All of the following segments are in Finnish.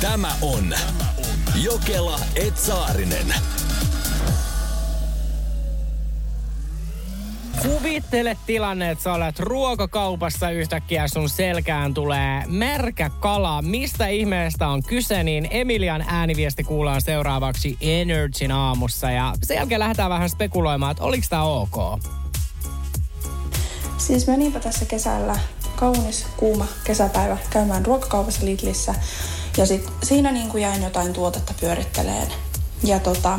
Tämä on Jokela Etsaarinen. Kuvittele tilanne, että sä olet ruokakaupassa yhtäkkiä sun selkään tulee märkä kala. Mistä ihmeestä on kyse, niin Emilian ääniviesti kuullaan seuraavaksi Energyn aamussa. Ja sen jälkeen lähdetään vähän spekuloimaan, että oliko tämä ok? Siis meninpä tässä kesällä kaunis, kuuma kesäpäivä käymään ruokakaupassa Lidlissä. Ja sit siinä niin kuin jäin jotain tuotetta pyöritteleen. Ja tota,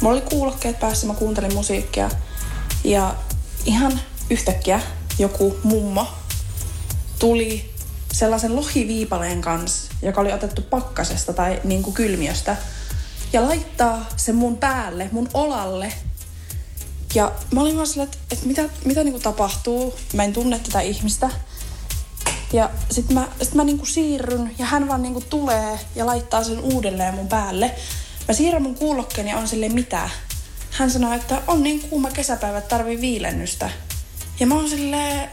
mulla oli kuulokkeet päässä, mä kuuntelin musiikkia. Ja ihan yhtäkkiä joku mummo tuli sellaisen lohiviipaleen kanssa, joka oli otettu pakkasesta tai niin kuin kylmiöstä. Ja laittaa sen mun päälle, mun olalle. Ja mä olin vaan silleen, että, että mitä, mitä niin kuin tapahtuu. Mä en tunne tätä ihmistä. Ja sit mä, sit mä niinku siirryn ja hän vaan niinku tulee ja laittaa sen uudelleen mun päälle. Mä siirrän mun kuulokkeen ja on sille mitä. Hän sanoo, että on niin kuuma kesäpäivä, että tarvii viilennystä. Ja mä oon silleen,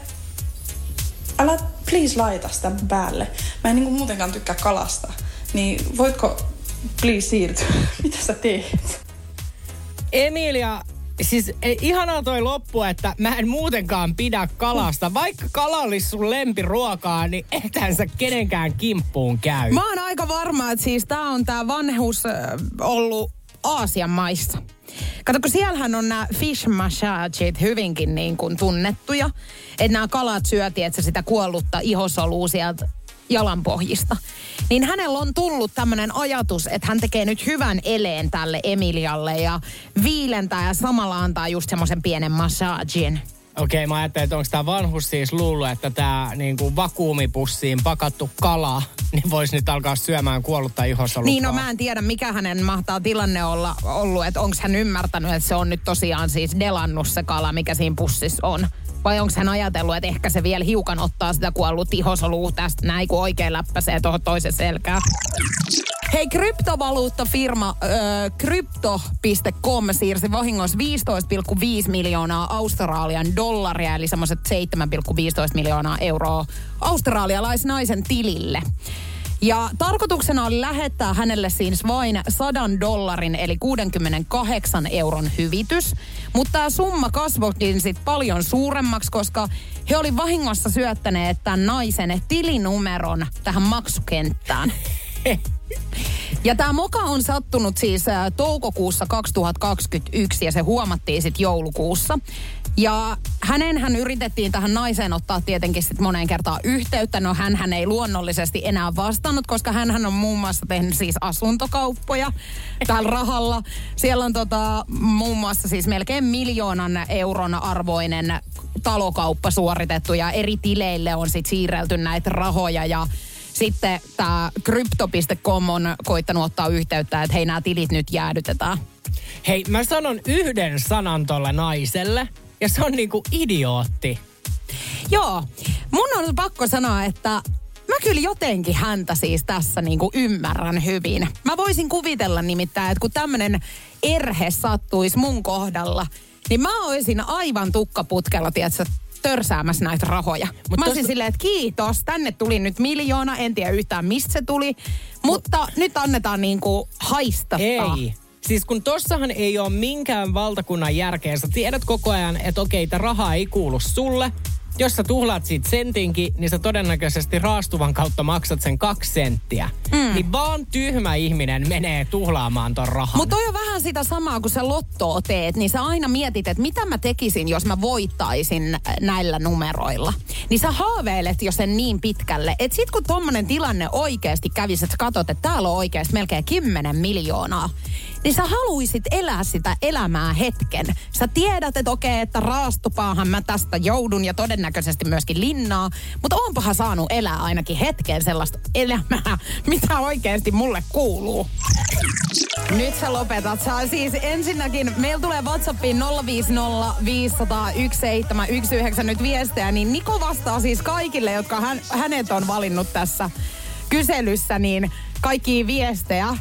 älä please laita sitä päälle. Mä en niinku muutenkaan tykkää kalasta. Niin voitko please siirtyä? Mitä sä teet? Emilia, siis e, ihanaa toi loppu, että mä en muutenkaan pidä kalasta. Vaikka kala olisi sun lempiruokaa, niin ethän sä kenenkään kimppuun käy. Mä oon aika varma, että siis tää on tää vanhus ollut Aasian maissa. Kato, kun siellähän on nämä fish massageit hyvinkin niin kuin tunnettuja. Että nämä kalat syötiin, että sitä kuollutta ihosolua sieltä jalanpohjista. Niin hänellä on tullut tämmöinen ajatus, että hän tekee nyt hyvän eleen tälle Emilialle ja viilentää ja samalla antaa just semmoisen pienen massagin. Okei, mä ajattelin, että onko tämä vanhus siis luullut, että tämä niinku vakuumipussiin pakattu kala, niin voisi nyt alkaa syömään kuollutta ihosolukkaa. Niin, no mä en tiedä, mikä hänen mahtaa tilanne olla ollut, että onko hän ymmärtänyt, että se on nyt tosiaan siis delannut se kala, mikä siinä pussissa on. Vai onko hän ajatellut, että ehkä se vielä hiukan ottaa sitä kuollut ihosolua tästä näin, kun oikein läppäsee tuohon toisen selkään. Hei, kryptovaluuttafirma äh, Crypto.com siirsi vahingossa 15,5 miljoonaa Australian dollaria, eli semmoiset 7,15 miljoonaa euroa australialaisnaisen tilille. Ja tarkoituksena oli lähettää hänelle siis vain 100 dollarin eli 68 euron hyvitys. Mutta tämä summa kasvoikin sitten paljon suuremmaksi, koska he oli vahingossa syöttäneet tämän naisen tilinumeron tähän maksukenttään. Ja tämä moka on sattunut siis ä, toukokuussa 2021 ja se huomattiin sitten joulukuussa. Ja hänen hän yritettiin tähän naiseen ottaa tietenkin sitten moneen kertaan yhteyttä. No hän, hän ei luonnollisesti enää vastannut, koska hän on muun muassa tehnyt siis asuntokauppoja tällä rahalla. Siellä on tota, muun muassa siis melkein miljoonan euron arvoinen talokauppa suoritettu ja eri tileille on sitten siirrelty näitä rahoja ja sitten tämä Crypto.com on koittanut ottaa yhteyttä, että hei nämä tilit nyt jäädytetään. Hei, mä sanon yhden sanan tolle naiselle, ja se on niinku idiootti. Joo, mun on pakko sanoa, että mä kyllä jotenkin häntä siis tässä niinku ymmärrän hyvin. Mä voisin kuvitella nimittäin, että kun tämmönen erhe sattuisi mun kohdalla, niin mä olisin aivan tukkaputkella, tiedätkö, törsäämässä näitä rahoja. Mut mä olisin tosta- silleen, että kiitos, tänne tuli nyt miljoona, en tiedä yhtään mistä se tuli, mutta nyt annetaan niinku haistattaa. Ei. Siis kun tossahan ei ole minkään valtakunnan järkeä. Sä tiedät koko ajan, että okei, tämä raha ei kuulu sulle. Jos sä tuhlaat siitä sentinkin, niin sä todennäköisesti raastuvan kautta maksat sen kaksi senttiä. Mm. Niin vaan tyhmä ihminen menee tuhlaamaan ton rahan. Mutta toi on vähän sitä samaa, kun sä lottoa teet, niin sä aina mietit, että mitä mä tekisin, jos mä voittaisin äh, näillä numeroilla. Niin sä haaveilet jo sen niin pitkälle, että sit kun tommonen tilanne oikeasti kävisi, että katsot, että täällä on oikeasti melkein 10 miljoonaa, niin sä haluisit elää sitä elämää hetken. Sä tiedät, että okei, että raastupaahan mä tästä joudun ja todennäköisesti myöskin linnaa, mutta oonpahan saanut elää ainakin hetken sellaista elämää, mitä oikeasti mulle kuuluu. Nyt sä lopetat. Sä siis ensinnäkin, meillä tulee Whatsappiin 050 500 1719 nyt viestejä, niin Niko vastaa siis kaikille, jotka hän, hänet on valinnut tässä kyselyssä, niin kaikki viestejä.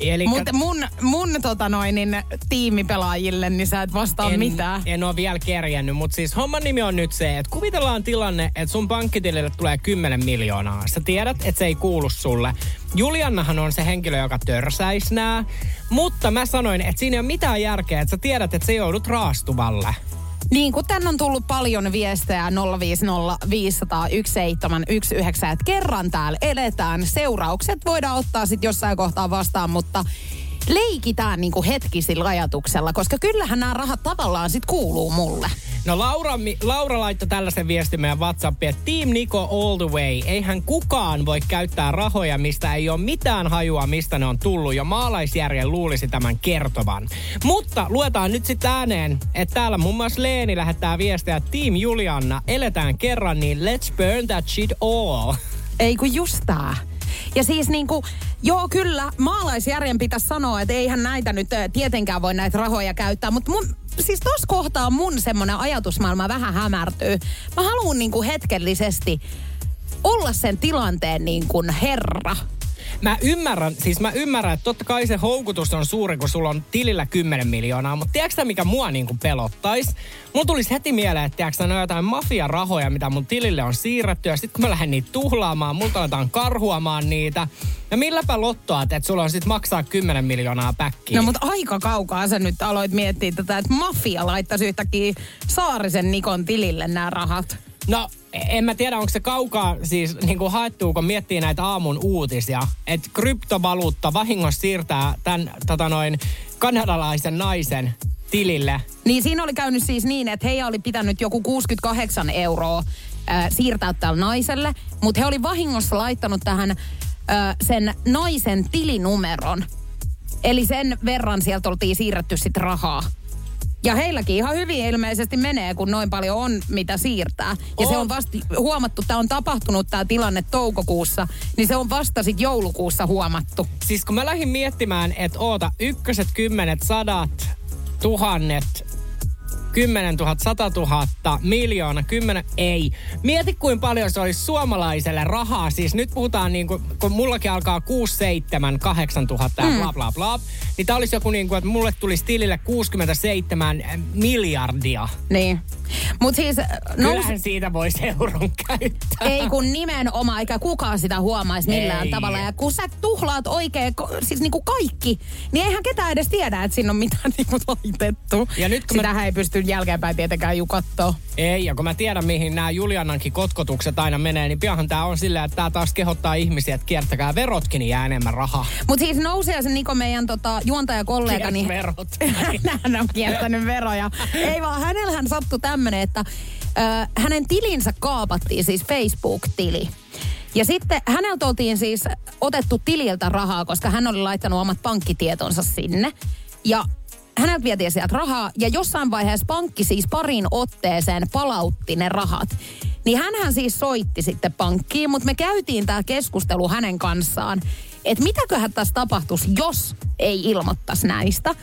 Elikkä- Mutta mun, mun tota noin, niin, tiimipelaajille, niin sä et vastaa en, mitään. En ole vielä kerjännyt, mutta siis homman nimi on nyt se, että kuvitellaan tilanne, että sun pankkitilille tulee 10 miljoonaa. Sä tiedät, että se ei kuulu sulle. Juliannahan on se henkilö, joka törsäis nää. Mutta mä sanoin, että siinä ei ole mitään järkeä, että sä tiedät, että sä joudut raastuvalle. Niin kuin tän on tullut paljon viestejä 050 että kerran täällä eletään. Seuraukset voidaan ottaa sitten jossain kohtaa vastaan, mutta leikitään niinku hetki sillä ajatuksella, koska kyllähän nämä rahat tavallaan sit kuuluu mulle. No Laura, Laura laittoi tällaisen viestin meidän WhatsAppiin, että Team Niko all the way. Eihän kukaan voi käyttää rahoja, mistä ei ole mitään hajua, mistä ne on tullut. Jo maalaisjärjen luulisi tämän kertovan. Mutta luetaan nyt sitten ääneen, että täällä muun muassa Leeni lähettää viestiä, että Team Julianna, eletään kerran, niin let's burn that shit all. Ei kun just tää. Ja siis niinku, joo kyllä, maalaisjärjen pitäisi sanoa, että eihän näitä nyt tietenkään voi näitä rahoja käyttää, mutta mun, siis tos kohtaa mun semmonen ajatusmaailma vähän hämärtyy. Mä haluan niinku hetkellisesti olla sen tilanteen niin kuin herra. Mä ymmärrän, siis mä ymmärrän, että totta kai se houkutus on suuri, kun sulla on tilillä 10 miljoonaa, mutta tiedätkö mikä mua niinku pelottais? Mulla tulisi heti mieleen, että tiedätkö ne on jotain mafiarahoja, mitä mun tilille on siirretty, ja sitten kun mä lähden niitä tuhlaamaan, multa aletaan karhuamaan niitä. Ja milläpä lottoat, että sulla on sit maksaa 10 miljoonaa päkkiä? No mutta aika kaukaa sä nyt aloit miettiä tätä, että mafia laittaisi yhtäkkiä Saarisen Nikon tilille nämä rahat. No, en mä tiedä, onko se kaukaa siis niin kuin haettu, kun miettii näitä aamun uutisia, että kryptovaluutta vahingossa siirtää tämän tota noin, kanadalaisen naisen tilille. Niin siinä oli käynyt siis niin, että heidän oli pitänyt joku 68 euroa äh, siirtää tälle naiselle, mutta he oli vahingossa laittanut tähän äh, sen naisen tilinumeron. Eli sen verran sieltä oltiin siirretty sitten rahaa. Ja heilläkin ihan hyvin ilmeisesti menee, kun noin paljon on, mitä siirtää. Ja se On. on vasta huomattu, tämä on tapahtunut tämä tilanne toukokuussa, niin se on vasta sitten joulukuussa huomattu. Siis kun mä lähdin miettimään, että oota, ykköset, kymmenet, sadat, tuhannet, 10 000, 100 000, miljoona, 10, ei. Mieti kuin paljon se olisi suomalaiselle rahaa. Siis nyt puhutaan niin kuin, kun mullakin alkaa 6, 7, 8 000 ja bla bla bla. Niin tää olisi joku niin kuin, että mulle tulisi tilille 67 miljardia. Niin. Mutta siis nous, Kyllähän siitä voisi euron käyttää. Ei kun nimenomaan, eikä kukaan sitä huomaisi millään Ei. tavalla. Ja kun sä tuhlaat oikein, siis niinku kaikki, niin eihän ketään edes tiedä, että siinä on mitään niinku laitettu. Ja nyt kun mä- Sitähän ei pysty jälkeenpäin tietenkään jukattoo. Ei, ja kun mä tiedän, mihin nämä Juliannankin kotkotukset aina menee, niin pianhan tää on silleen, että tää taas kehottaa ihmisiä, että kiertäkää verotkin, niin jää enemmän rahaa. Mutta siis nousee se Niko meidän tota, juontajakollega, niin verot. hän on kiertänyt veroja. Ei vaan, hänellähän sattui tämmönen, että ö, hänen tilinsä kaapattiin, siis Facebook-tili. Ja sitten häneltä oltiin siis otettu tililtä rahaa, koska hän oli laittanut omat pankkitietonsa sinne. Ja häneltä vietiin sieltä rahaa ja jossain vaiheessa pankki siis parin otteeseen palautti ne rahat. Niin hänhän siis soitti sitten pankkiin, mutta me käytiin tämä keskustelu hänen kanssaan, että mitäköhän tässä tapahtuisi, jos ei ilmoittaisi näistä.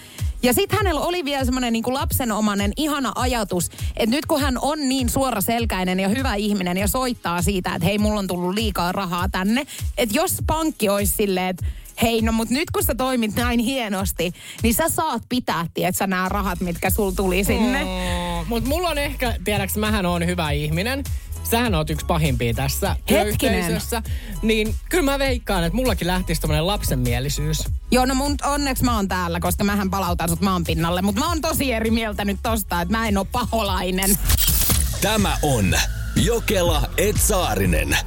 Ja sitten hänellä oli vielä semmoinen niin lapsenomainen ihana ajatus, että nyt kun hän on niin suoraselkäinen ja hyvä ihminen ja soittaa siitä, että hei, mulla on tullut liikaa rahaa tänne, että jos pankki olisi silleen, että hei, no mut nyt kun sä toimit näin hienosti, niin sä saat pitää, tiedätkö, nämä rahat, mitkä sul tuli sinne. Mm, Mutta mulla on ehkä, tiedäks, mähän on hyvä ihminen. Sähän oot yksi pahimpia tässä työyhteisössä. Niin kyllä mä veikkaan, että mullakin lähtisi tämmönen lapsenmielisyys. Joo, no mun onneksi mä oon täällä, koska mähän palautan sut maan pinnalle. Mutta mä oon tosi eri mieltä nyt tosta, että mä en oo paholainen. Tämä on Jokela Etsaarinen.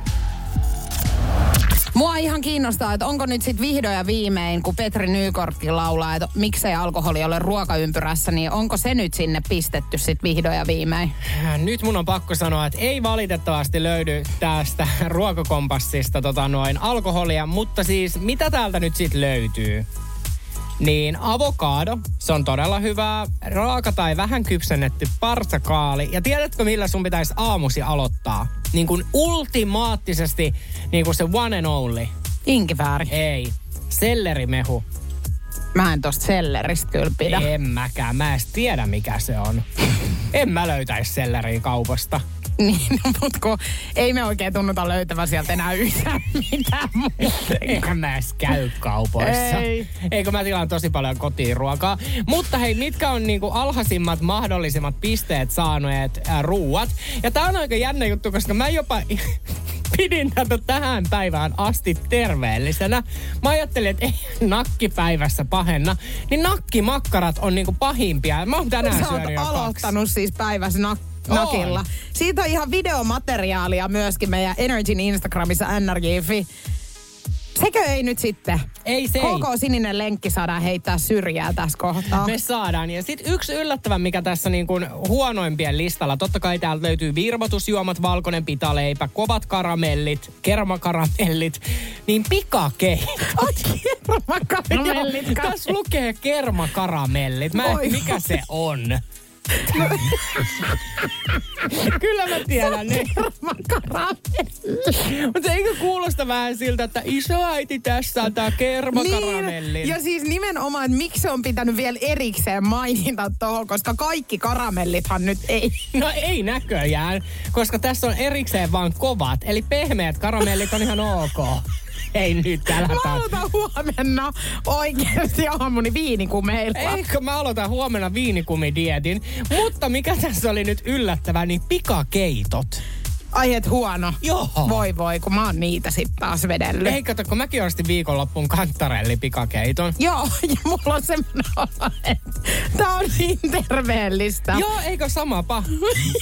Mua ihan kiinnostaa, että onko nyt sit vihdoin ja viimein, kun Petri Nykortti laulaa, että miksei alkoholi ole ruokaympyrässä, niin onko se nyt sinne pistetty sit vihdoin ja viimein? Nyt mun on pakko sanoa, että ei valitettavasti löydy tästä ruokakompassista tota noin alkoholia, mutta siis mitä täältä nyt sit löytyy? Niin avokaado, se on todella hyvää. Raaka tai vähän kypsennetty parsakaali. Ja tiedätkö millä sun pitäisi aamusi aloittaa? Niin kuin ultimaattisesti niin kuin se one and only. Inkivääri. Ei. Sellerimehu. Mä en tosta selleristä kyllä pidä. En mäkään. Mä en edes tiedä mikä se on. en mä löytäisi selleriä kaupasta. Niin, mutta kun ei me oikein tunnuta löytävän sieltä enää yhtään mitään muuta. Eikä mä edes käy kaupoissa. Ei. Eikö mä tilaan tosi paljon kotiin ruokaa. Mutta hei, mitkä on niinku alhaisimmat mahdollisimmat pisteet saaneet äh, ruuat? Ja tää on aika jännä juttu, koska mä jopa pidin tätä tähän päivään asti terveellisenä. Mä ajattelin, että ei nakkipäivässä pahenna. Niin nakkimakkarat on niinku pahimpia. Mä oon tänään Sä syönyt jo kaksi. aloittanut siis päivässä nak- On. nakilla. Siitä on ihan videomateriaalia myöskin meidän Energyn Instagramissa nrj.fi. Sekö ei nyt sitten? Ei se ei. KK Sininen lenkki saadaan heittää syrjää tässä kohtaa. Me saadaan. Ja sitten yksi yllättävä, mikä tässä niin kuin huonoimpien listalla. Totta kai täältä löytyy virvotusjuomat, valkoinen pitaleipä, kovat karamellit, kermakaramellit, niin pikakeitot. Kermakaramellit. Joo, Tässä lukee kermakaramellit. Mä en, mikä se on. Kyllä mä tiedän ne. Mutta eikö kuulosta vähän siltä, että isoäiti tässä on tää kermakaramellin? Niin, ja siis nimenomaan, että miksi on pitänyt vielä erikseen mainita tuohon, koska kaikki karamellithan nyt ei. No ei näköjään, koska tässä on erikseen vaan kovat. Eli pehmeät karamellit on ihan ok. Ei nyt, älä Mä aloitan huomenna oikeasti aamuni viinikumeilla. Eikö mä aloitan huomenna viinikumidietin. Mutta mikä tässä oli nyt yllättävää, niin pikakeitot. Ai et huono. Joo. Voi voi, kun mä oon niitä sit taas vedellyt. Ei kato, kun mäkin ostin viikonloppuun kantarelli pikakeiton. Joo, ja mulla on semmoinen olo, että tää on niin terveellistä. Joo, eikö sama pa?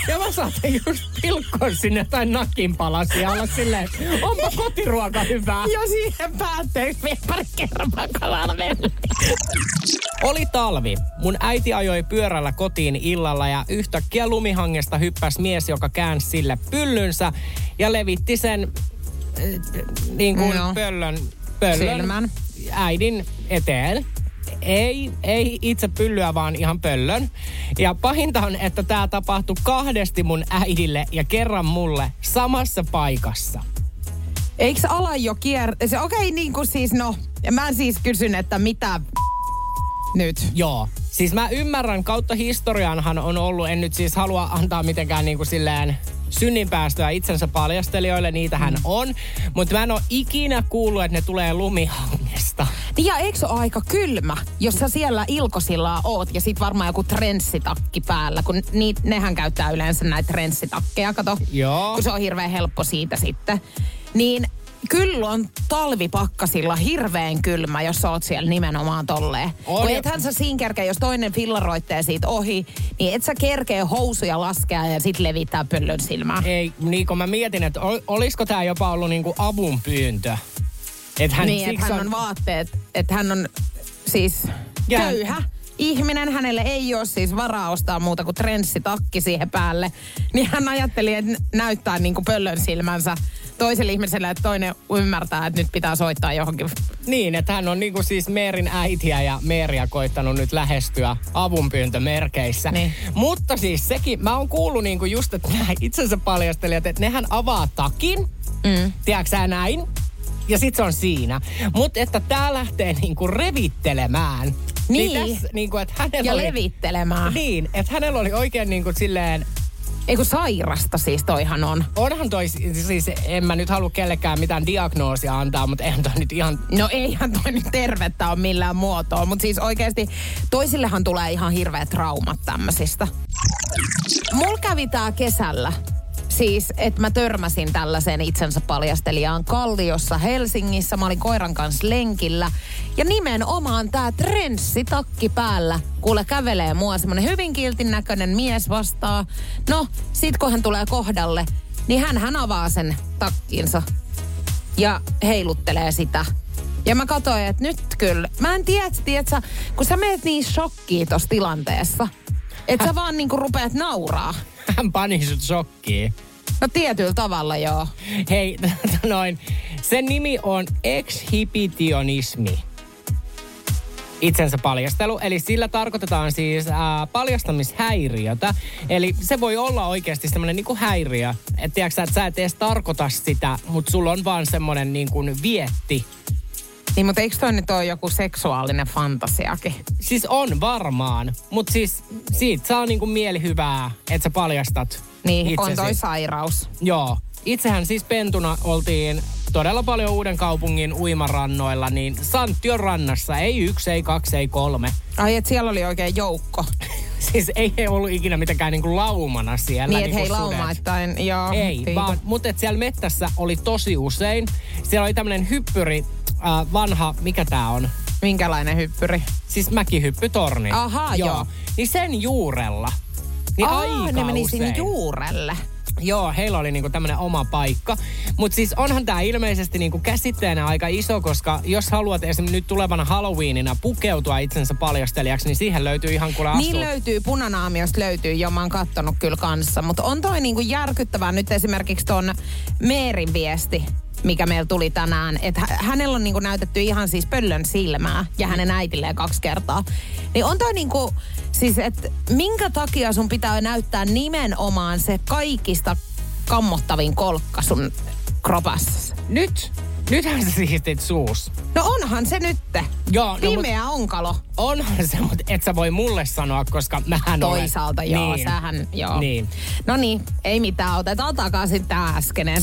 Ja mä saatin just pilkkoa sinne tai nakin palasia olla silleen, onpa kotiruoka hyvää. Ja siihen päätteeksi vielä pari kermakaramellia. Oli talvi. Mun äiti ajoi pyörällä kotiin illalla ja yhtäkkiä lumihangesta hyppäsi mies, joka käänsi sille pyllynsä ja levitti sen äh, niin kuin Joo. pöllön, pöllön Silmän. äidin eteen. Ei, ei itse pyllyä, vaan ihan pöllön. Ja pahinta on, että tämä tapahtui kahdesti mun äidille ja kerran mulle samassa paikassa. Eikö ala jo kier... Se, okei, okay, niin kuin siis no, mä siis kysyn, että mitä nyt? Joo. Siis mä ymmärrän, kautta historianhan on ollut, en nyt siis halua antaa mitenkään niin kuin silleen synninpäästöä itsensä paljastelijoille, niitähän Mm. on. Mutta mä en ole ikinä kuullut, että ne tulee lumihangesta. Ja eikö ole aika kylmä, jos sä siellä Ilkosilla oot ja sit varmaan joku trenssitakki päällä, kun ni, nehän käyttää yleensä näitä trenssitakkeja, kato. Joo. Kun se on hirveän helppo siitä sitten. Niin kyllä on talvipakkasilla hirveän kylmä, jos sä oot siellä nimenomaan tolleen. On Kun ethän sä siinä kerkeä, jos toinen fillaroittee siitä ohi, niin et sä kerkeä housuja laskea ja sit levittää pöllön silmää. Ei, niin kun mä mietin, että ol, olisiko tämä jopa ollut niinku avun pyyntö. Että hän niin, että hän on vaatteet, että hän on siis Ja- köyhä ihminen. Hänelle ei ole siis varaa ostaa muuta kuin trenssitakki siihen päälle. Niin hän ajatteli, että näyttää niin kuin pöllön silmänsä toiselle ihmiselle, että toinen ymmärtää, että nyt pitää soittaa johonkin. Niin, että hän on niinku siis Meerin äitiä ja Meeriä koittanut nyt lähestyä avunpyyntömerkeissä. Niin. Mutta siis sekin, mä oon kuullut niinku just, että nämä itsensä paljastelijat, että nehän avaa takin, mm. tiedätkö näin? Ja sit se on siinä. Mutta että tää lähtee niinku revittelemään. Niin. tässä, niinku, että hänellä Ja oli, levittelemään. Niin, että hänellä oli oikein niinku silleen, Ei kun sairasta siis toihan on. onhan toi, siis en mä nyt halua kellekään mitään diagnoosia antaa, mutta eihän toi nyt ihan No eihän toi nyt tervettä ole millään muotoa, mutta siis oikeasti toisillehan tulee ihan hirveät traumat tämmöisistä. Mulla kävi tää kesällä. Siis, että mä törmäsin tällaiseen itsensä paljastelijaan Kalliossa Helsingissä. Mä olin koiran kanssa lenkillä. Ja nimenomaan tää trenssitakki päällä. Kuule kävelee mua semmonen hyvin kiltin näköinen mies vastaa. No, sit kun hän tulee kohdalle, niin hän, hän avaa sen takkinsa ja heiluttelee sitä. Ja mä katsoin, että nyt kyllä. Mä en tiedä, tiedätkö, kun sä meet niin shokkiin tossa tilanteessa. Että sä vaan niinku rupeat nauraa. hän pani sut shokkiin. No tietyllä tavalla joo. Hei, noin. Sen nimi on exhibitionismi. Itsensä paljastelu. Eli sillä tarkoitetaan siis ää, paljastamishäiriötä. Eli se voi olla oikeasti semmoinen niinku häiriö. Että tiedätkö, sä, että sä et edes tarkoita sitä, mutta sulla on vaan semmoinen niinku vietti. Niin, mutta eikö toi nyt ole joku seksuaalinen fantasiakin? Siis on varmaan, mutta siis siitä saa niinku mielihyvää, että sä paljastat Niin, on itsesi. toi sairaus. Joo. Itsehän siis pentuna oltiin todella paljon uuden kaupungin uimarannoilla, niin Santtion rannassa. Ei yksi, ei kaksi, ei kolme. Ai, että siellä oli oikein joukko. Siis ei he ollut ikinä mitenkään niinku laumana siellä. niin, niinku hei laumaittain, joo. Ei, tiedän. vaan, mutta et siellä mettässä oli tosi usein. Siellä oli tämmöinen hyppyri, äh, vanha, mikä tää on? Minkälainen hyppyri? Siis mäkihyppytorni. Ahaa, joo. Niin sen juurella. Niin Aa, aika ne meni usein. sinne juurelle. Joo, heillä oli niinku tämmöinen oma paikka. Mutta siis onhan tämä ilmeisesti niinku käsitteenä aika iso, koska jos haluat esimerkiksi nyt tulevana Halloweenina pukeutua itsensä paljastelijaksi, niin siihen löytyy ihan kuule Niin astu- löytyy, punanaamiosta löytyy jo, mä oon kattonut kyllä kanssa. Mutta on toi niinku järkyttävää nyt esimerkiksi ton Meerin viesti, mikä meillä tuli tänään. Että hä- hänellä on niinku näytetty ihan siis pöllön silmää ja hänen äitilleen kaksi kertaa. Niin on toi niinku, siis että minkä takia sun pitää näyttää nimenomaan se kaikista kammottavin kolkka sun kropassa? Nyt, nythän sä siistit suus. No onhan se nytte. Joo, no, Pimeä onkalo. Onhan se, mutta et sä voi mulle sanoa, koska mähän Toisaalta olen. joo, niin. sähän joo. Niin. No niin, ei mitään, otetaan takaisin tää äskenen.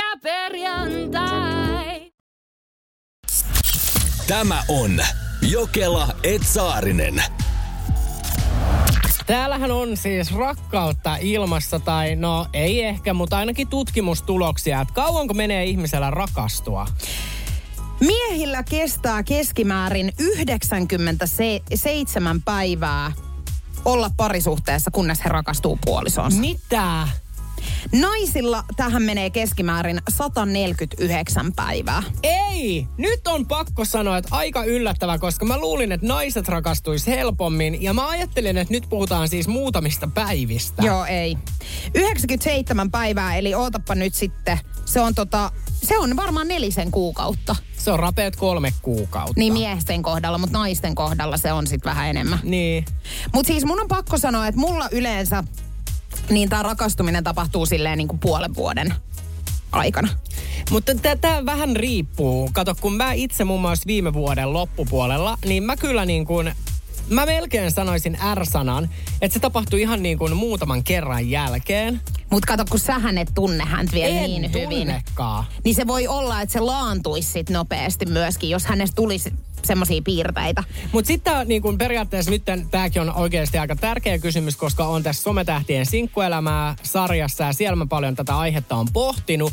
Pyörykkäperjantai! Tämä on Jokela Etsaarinen. Täällähän on siis rakkautta ilmassa, tai no ei ehkä, mutta ainakin tutkimustuloksia, että kauanko menee ihmisellä rakastua. Miehillä kestää keskimäärin 97 päivää olla parisuhteessa, kunnes he rakastuu puolisoonsa. Mitä? Naisilla tähän menee keskimäärin 149 päivää. Ei! Nyt on pakko sanoa, että aika yllättävää, koska mä luulin, että naiset rakastuis helpommin. Ja mä ajattelin, että nyt puhutaan siis muutamista päivistä. Joo, ei. 97 päivää, eli ootappa nyt sitten. Se on tota, se on varmaan nelisen kuukautta. Se on rapeat kolme kuukautta. Niin miesten kohdalla, mutta naisten kohdalla se on sitten vähän enemmän. Niin. Mutta siis mun on pakko sanoa, että mulla yleensä niin tämä rakastuminen tapahtuu silleen niin kuin puolen vuoden aikana. Mutta tämä vähän riippuu. Kato, kun mä itse muun muassa viime vuoden loppupuolella, niin mä kyllä niin kuin, mä melkein sanoisin R-sanan, että se tapahtui ihan niin kuin muutaman kerran jälkeen. Mutta kato, kun sähän et tunne häntä vielä en niin hyvin. tunnekaan. Niin se voi olla, että se laantuisi sit nopeasti myöskin, jos hänestä tulisi semmoisia piirteitä. Mutta sitten niin kun periaatteessa nyt tämäkin on oikeasti aika tärkeä kysymys, koska on tässä Sometähtien sinkkuelämää sarjassa ja siellä mä paljon tätä aihetta on pohtinut.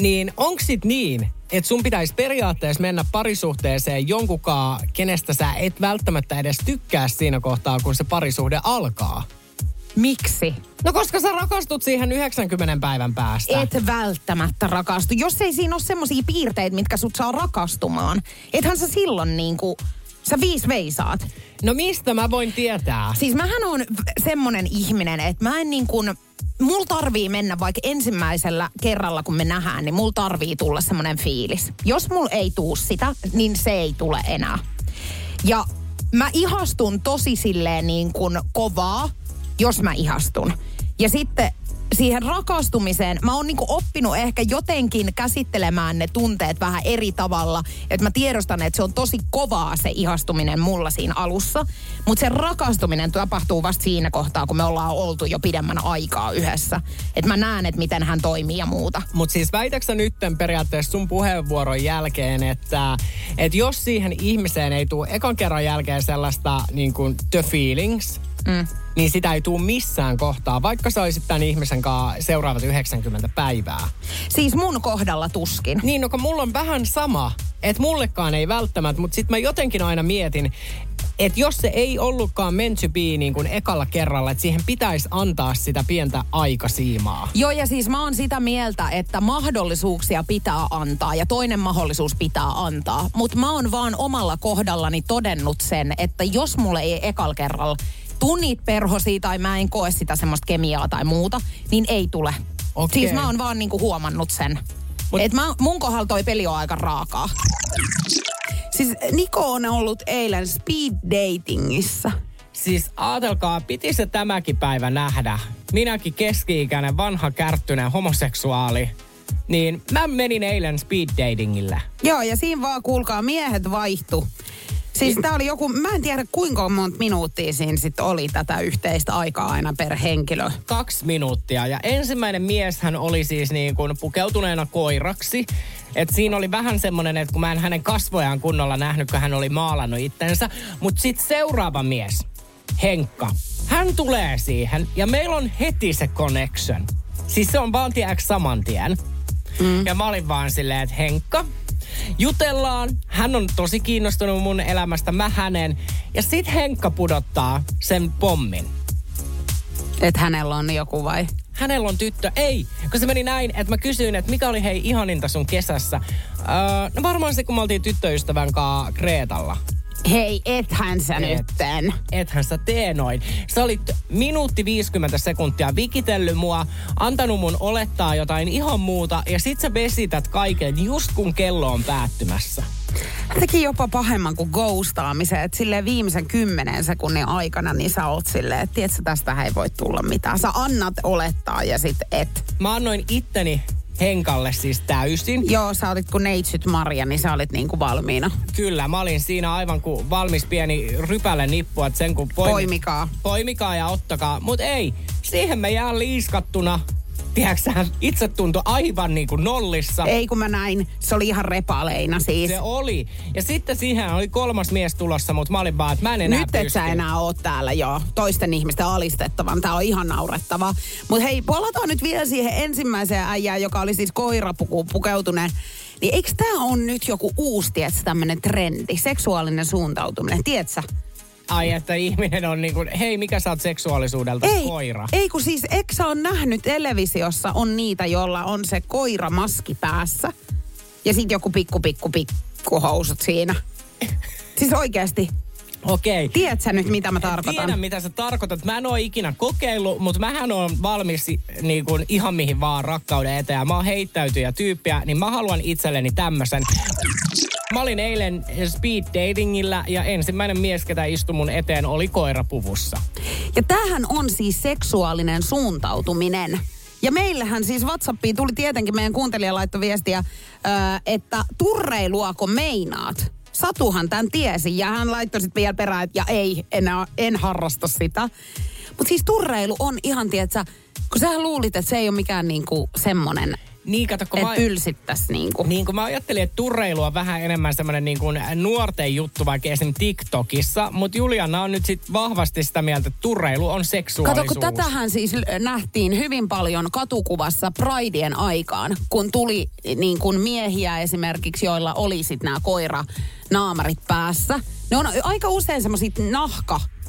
Niin onko sit niin, että sun pitäisi periaatteessa mennä parisuhteeseen jonkunkaan, kenestä sä et välttämättä edes tykkää siinä kohtaa, kun se parisuhde alkaa? Miksi? No koska sä rakastut siihen 90 päivän päästä. Et välttämättä rakastu. Jos ei siinä ole semmoisia piirteitä, mitkä sut saa rakastumaan, ethän sä silloin niinku, sä viis veisaat. No mistä mä voin tietää? Siis mähän on semmonen ihminen, että mä en niin kuin, mulla tarvii mennä vaikka ensimmäisellä kerralla, kun me nähdään, niin mulla tarvii tulla semmonen fiilis. Jos mulla ei tuu sitä, niin se ei tule enää. Ja mä ihastun tosi silleen niin kuin kovaa, jos mä ihastun. Ja sitten siihen rakastumiseen, mä oon niinku oppinut ehkä jotenkin käsittelemään ne tunteet vähän eri tavalla. Että mä tiedostan, että se on tosi kovaa se ihastuminen mulla siinä alussa. Mutta se rakastuminen tapahtuu vasta siinä kohtaa, kun me ollaan oltu jo pidemmän aikaa yhdessä. Että mä näen, että miten hän toimii ja muuta. Mutta siis väitäksä nytten periaatteessa sun puheenvuoron jälkeen, että, että jos siihen ihmiseen ei tule ekan kerran jälkeen sellaista niin kuin the feelings, mm. Niin sitä ei tule missään kohtaa, vaikka sä olisit tämän ihmisen kanssa seuraavat 90 päivää. Siis mun kohdalla tuskin. Niin, no kun mulla on vähän sama, että mullekaan ei välttämättä, mutta sitten mä jotenkin aina mietin, että jos se ei ollutkaan meant to be niin kuin ekalla kerralla, että siihen pitäisi antaa sitä pientä aikasiimaa. Joo, ja siis mä oon sitä mieltä, että mahdollisuuksia pitää antaa ja toinen mahdollisuus pitää antaa. Mutta mä oon vaan omalla kohdallani todennut sen, että jos mulle ei ekal kerralla tunnit perhosia tai mä en koe sitä semmoista kemiaa tai muuta, niin ei tule. Okei. Siis mä oon vaan niinku huomannut sen. Mut, Et mä, mun kohdalla toi peli on aika raakaa. Siis Niko on ollut eilen speed datingissa. Siis ajatelkaa, piti se tämäkin päivä nähdä. Minäkin keski-ikäinen, vanha, kärttyinen homoseksuaali. Niin mä menin eilen speed datingille. Joo, ja siinä vaan kuulkaa, miehet vaihtu. Siis tää oli joku, mä en tiedä kuinka monta minuuttia siinä sitten oli tätä yhteistä aikaa aina per henkilö. Kaksi minuuttia. Ja ensimmäinen mies hän oli siis niin kuin pukeutuneena koiraksi. Et siinä oli vähän semmoinen, että kun mä en hänen kasvojaan kunnolla nähnyt, kun hän oli maalannut itsensä. Mutta sitten seuraava mies, Henkka. Hän tulee siihen ja meillä on heti se connection. Siis se on vaan tiedäks saman tien. Mm. Ja mä olin vaan silleen, että Henkka, jutellaan. Hän on tosi kiinnostunut mun elämästä, mä hänen. Ja sit Henkka pudottaa sen pommin. Että hänellä on joku vai? Hänellä on tyttö. Ei, kun se meni näin, että mä kysyin, että mikä oli hei ihaninta sun kesässä. Öö, no varmaan se, kun me oltiin tyttöystävän kanssa Kreetalla. Hei, ethän sä Et. nytten. Ethän sä tee noin. Sä olit minuutti 50 sekuntia vikitellyt mua, antanut mun olettaa jotain ihan muuta ja sit sä vesität kaiken just kun kello on päättymässä. Teki jopa pahemman kuin ghostaamisen, että silleen viimeisen kymmenen sekunnin aikana, niin sä oot silleen, että tiedätkö, tästä ei voi tulla mitään. Sä annat olettaa ja sit et. Mä annoin itteni Henkalle siis täysin. Joo, sä olit kun neitsyt Maria, niin sä olit niinku valmiina. Kyllä, mä olin siinä aivan kuin valmis pieni rypäle nippu, että sen kun poimi, Poimikaa. poimikaa ja ottakaa. Mut ei, siihen me jää liiskattuna. Tiedätkö itse tuntui aivan niin kuin nollissa. Ei kun mä näin, se oli ihan repaleina siis. Se oli. Ja sitten siihen oli kolmas mies tulossa, mutta mä olin vaan, että mä en enää Nyt et sä enää oo täällä jo toisten ihmisten alistettavan. Tää on ihan naurettava. Mutta hei, palataan nyt vielä siihen ensimmäiseen äijään, joka oli siis koirapukuun pukeutuneen. Niin eikö tää on nyt joku uusi, tietsä, tämmönen trendi, seksuaalinen suuntautuminen, tietsä? Ai, että ihminen on niin kuin, hei, mikä sä oot seksuaalisuudelta? Ei, Koira. ei kun siis, eikö sä on nähnyt televisiossa on niitä, jolla on se koiramaski päässä. Ja sit joku pikku, pikku, pikku housut siinä. Siis oikeasti. Okei. Tiedät sä nyt, mitä mä tarkoitan? Tiedän, mitä sä tarkoitat. Mä en oo ikinä kokeillut, mutta mähän on valmis niin kuin, ihan mihin vaan rakkauden eteen. Mä oon heittäytyjä tyyppiä, niin mä haluan itselleni tämmösen. Mä olin eilen speed datingillä ja ensimmäinen mies, ketä istui mun eteen, oli koirapuvussa. Ja tämähän on siis seksuaalinen suuntautuminen. Ja meillähän siis WhatsAppiin tuli tietenkin meidän kuuntelija laittoi viestiä, että turreiluako meinaat? Satuhan tämän tiesi ja hän laittoi sitten vielä perään, että ja ei, en, en harrasta sitä. Mutta siis turreilu on ihan, tietsä, kun sähän luulit, että se ei ole mikään niinku semmonen, Niin, kato, kun että mä, tylsittäisi niinku. niin kuin mä ajattelin, että turreilu on vähän enemmän semmoinen niin kuin nuorten juttu, vaikka esim. TikTokissa. Mutta Juliana on nyt sit vahvasti sitä mieltä, että turreilu on seksuaalisuus. Kato, kun tätähän siis nähtiin hyvin paljon katukuvassa Prideen aikaan, kun tuli niin kuin miehiä esimerkiksi, joilla oli sitten nämä koiranaamarit päässä. Ne on aika usein semmoiset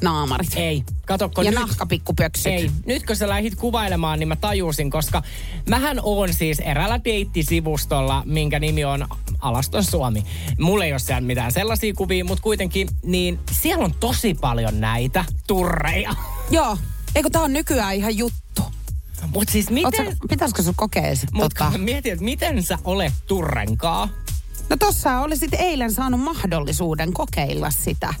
nahkanaamarit. Ei, kato, kun Ja nyt... nahkapikkupöksyt. Ei, nyt kun sä lähdit kuvailemaan, niin mä tajusin, koska mähän oon siis eräällä deittisivustolla, minkä nimi on Alaston Suomi. Mulla ei ole siellä mitään sellaisia kuvia, mutta kuitenkin, niin siellä on tosi paljon näitä turreja. Joo. Eikö tää on nykyään ihan juttu? Mutta siis Miten? miten... pitäisikö sun kokea sit Mutta tota? mietin, että miten sä olet turrenkaa. No tossa olisit eilen saanut mahdollisuuden kokeilla sitä.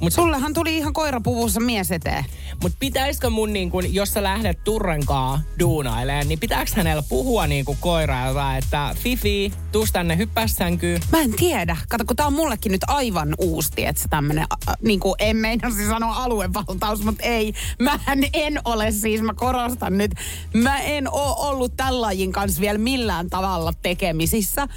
Mutta Sullehan tuli ihan koirapuvussa mies eteen. mut pitäisikö mun, niin kun, jos sä lähdet turrenkaa duunaileen, niin pitääkö hänellä puhua niin kuin koirailta, että Fifi, tuus tänne hyppää sänkyyn. Mä en tiedä. Kato, kun tää on mullekin nyt aivan uusi, että tämmönen, äh, niin kuin en meinasi sanoa aluevaltaus, mutta ei. Mä en ole siis, mä korostan nyt, mä en oo ollut tällä lajin kanssa vielä millään tavalla tekemisissä.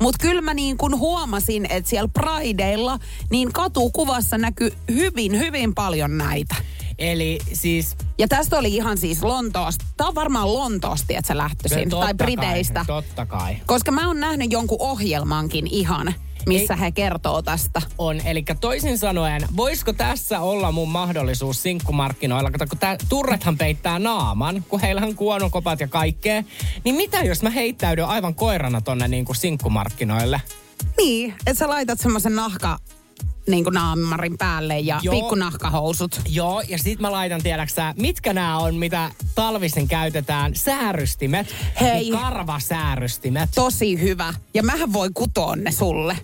Mutta kyllä mä niin kun huomasin, että siellä Prideilla, niin katukuvassa näkyy hyvin, hyvin paljon näitä. Eli siis Ja tästä oli ihan siis Lontoosta. Tää on varmaan Lontoosta, että sä lähtöisin. Tai Briteistä. Kai, totta kai. Koska mä oon nähnyt jonkun ohjelmankin ihan, missä he kertoo tästä. on. Eli toisin sanoen, voisiko tässä olla mun mahdollisuus sinkkumarkkinoilla? Kato, kun tää, turrethan peittää naaman, kun heillä on kuonokopat ja kaikkea. Niin mitä jos mä heittäydyn aivan koirana tonne niin kuin sinkkumarkkinoille? Niin, että sä laitat semmoisen nahka niin kuin naamarin päälle ja Joo. pikku nahkahousut. Joo, ja sit mä laitan, tiedäksä, mitkä nämä on, mitä talvisin käytetään? Säärystimet. Hei. Ja karvasäärystimet. Tosi hyvä. Ja mähän voi kutoa ne sulle.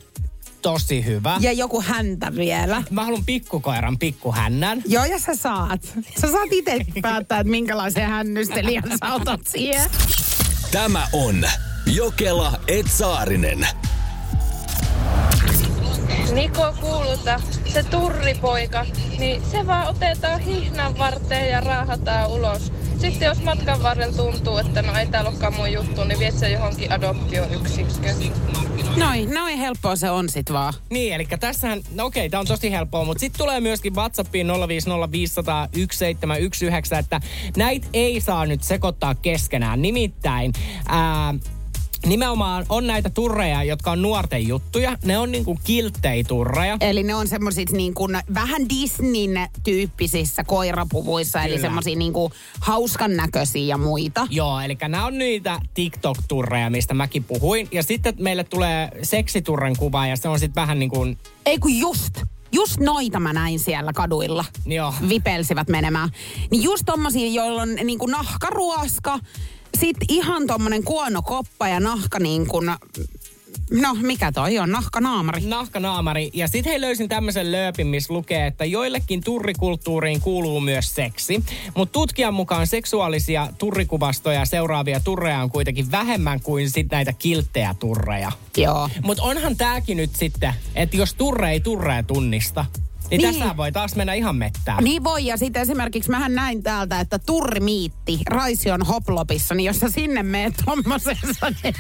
Tosi hyvä. Ja joku häntä vielä. Mä haluan pikkukoiran pikkuhännän. Joo, ja sä saat. Sä saat itse päättää, että minkälaisen hännystelijän sä otat siihen. Tämä on Jokela Etsaarinen. Niko kuuluta, se turripoika, niin se vaan otetaan hihnan varteen ja raahataan ulos. Sitten jos matkan varrella tuntuu, että no ei täällä olekaan mun juttu, niin viet se johonkin adoptioyksikköön. Noin, noin helppoa se on sit vaan. Niin, eli tässähän, no okei, tää on tosi helppoa, mutta sitten tulee myöskin WhatsAppiin 050501719, että näitä ei saa nyt sekoittaa keskenään. Nimittäin, ää, nimenomaan on näitä turreja, jotka on nuorten juttuja. Ne on niinku kilttei turreja. Eli ne on semmoisit niin kuin vähän Disneyn tyyppisissä koirapuvuissa, Kyllä. eli semmoisia niin kuin hauskan näköisiä ja muita. Joo, eli nämä on niitä TikTok-turreja, mistä mäkin puhuin. Ja sitten meille tulee seksiturren kuva ja se on sitten vähän niin kuin, Ei kun just, just noita mä näin siellä kaduilla. Joo. Vipelsivät menemään. Niin just tommosia, joilla on niin kuin nahkaruoska, sit ihan tommonen kuonokoppa ja nahka niin kuin, no mikä toi on, nahkanaamari. nahkanaamari. Ja sitten he löysin tämmöisen lööpin, missä lukee, että joillekin turrikulttuuriin kuuluu myös seksi. Mutta tutkijan mukaan seksuaalisia turrikuvastoja seuraavia turreja on kuitenkin vähemmän kuin sit näitä kilttejä turreja. Joo. Mutta onhan tääkin nyt sitten, että jos turre ei turreja tunnista, niin, Niin. tässä voi taas mennä ihan mettään. Niin voi, ja sitten esimerkiksi mähän näin täältä, että turrimiitti Raision hoplopissa, niin jos sä sinne meet tommosessa, niin...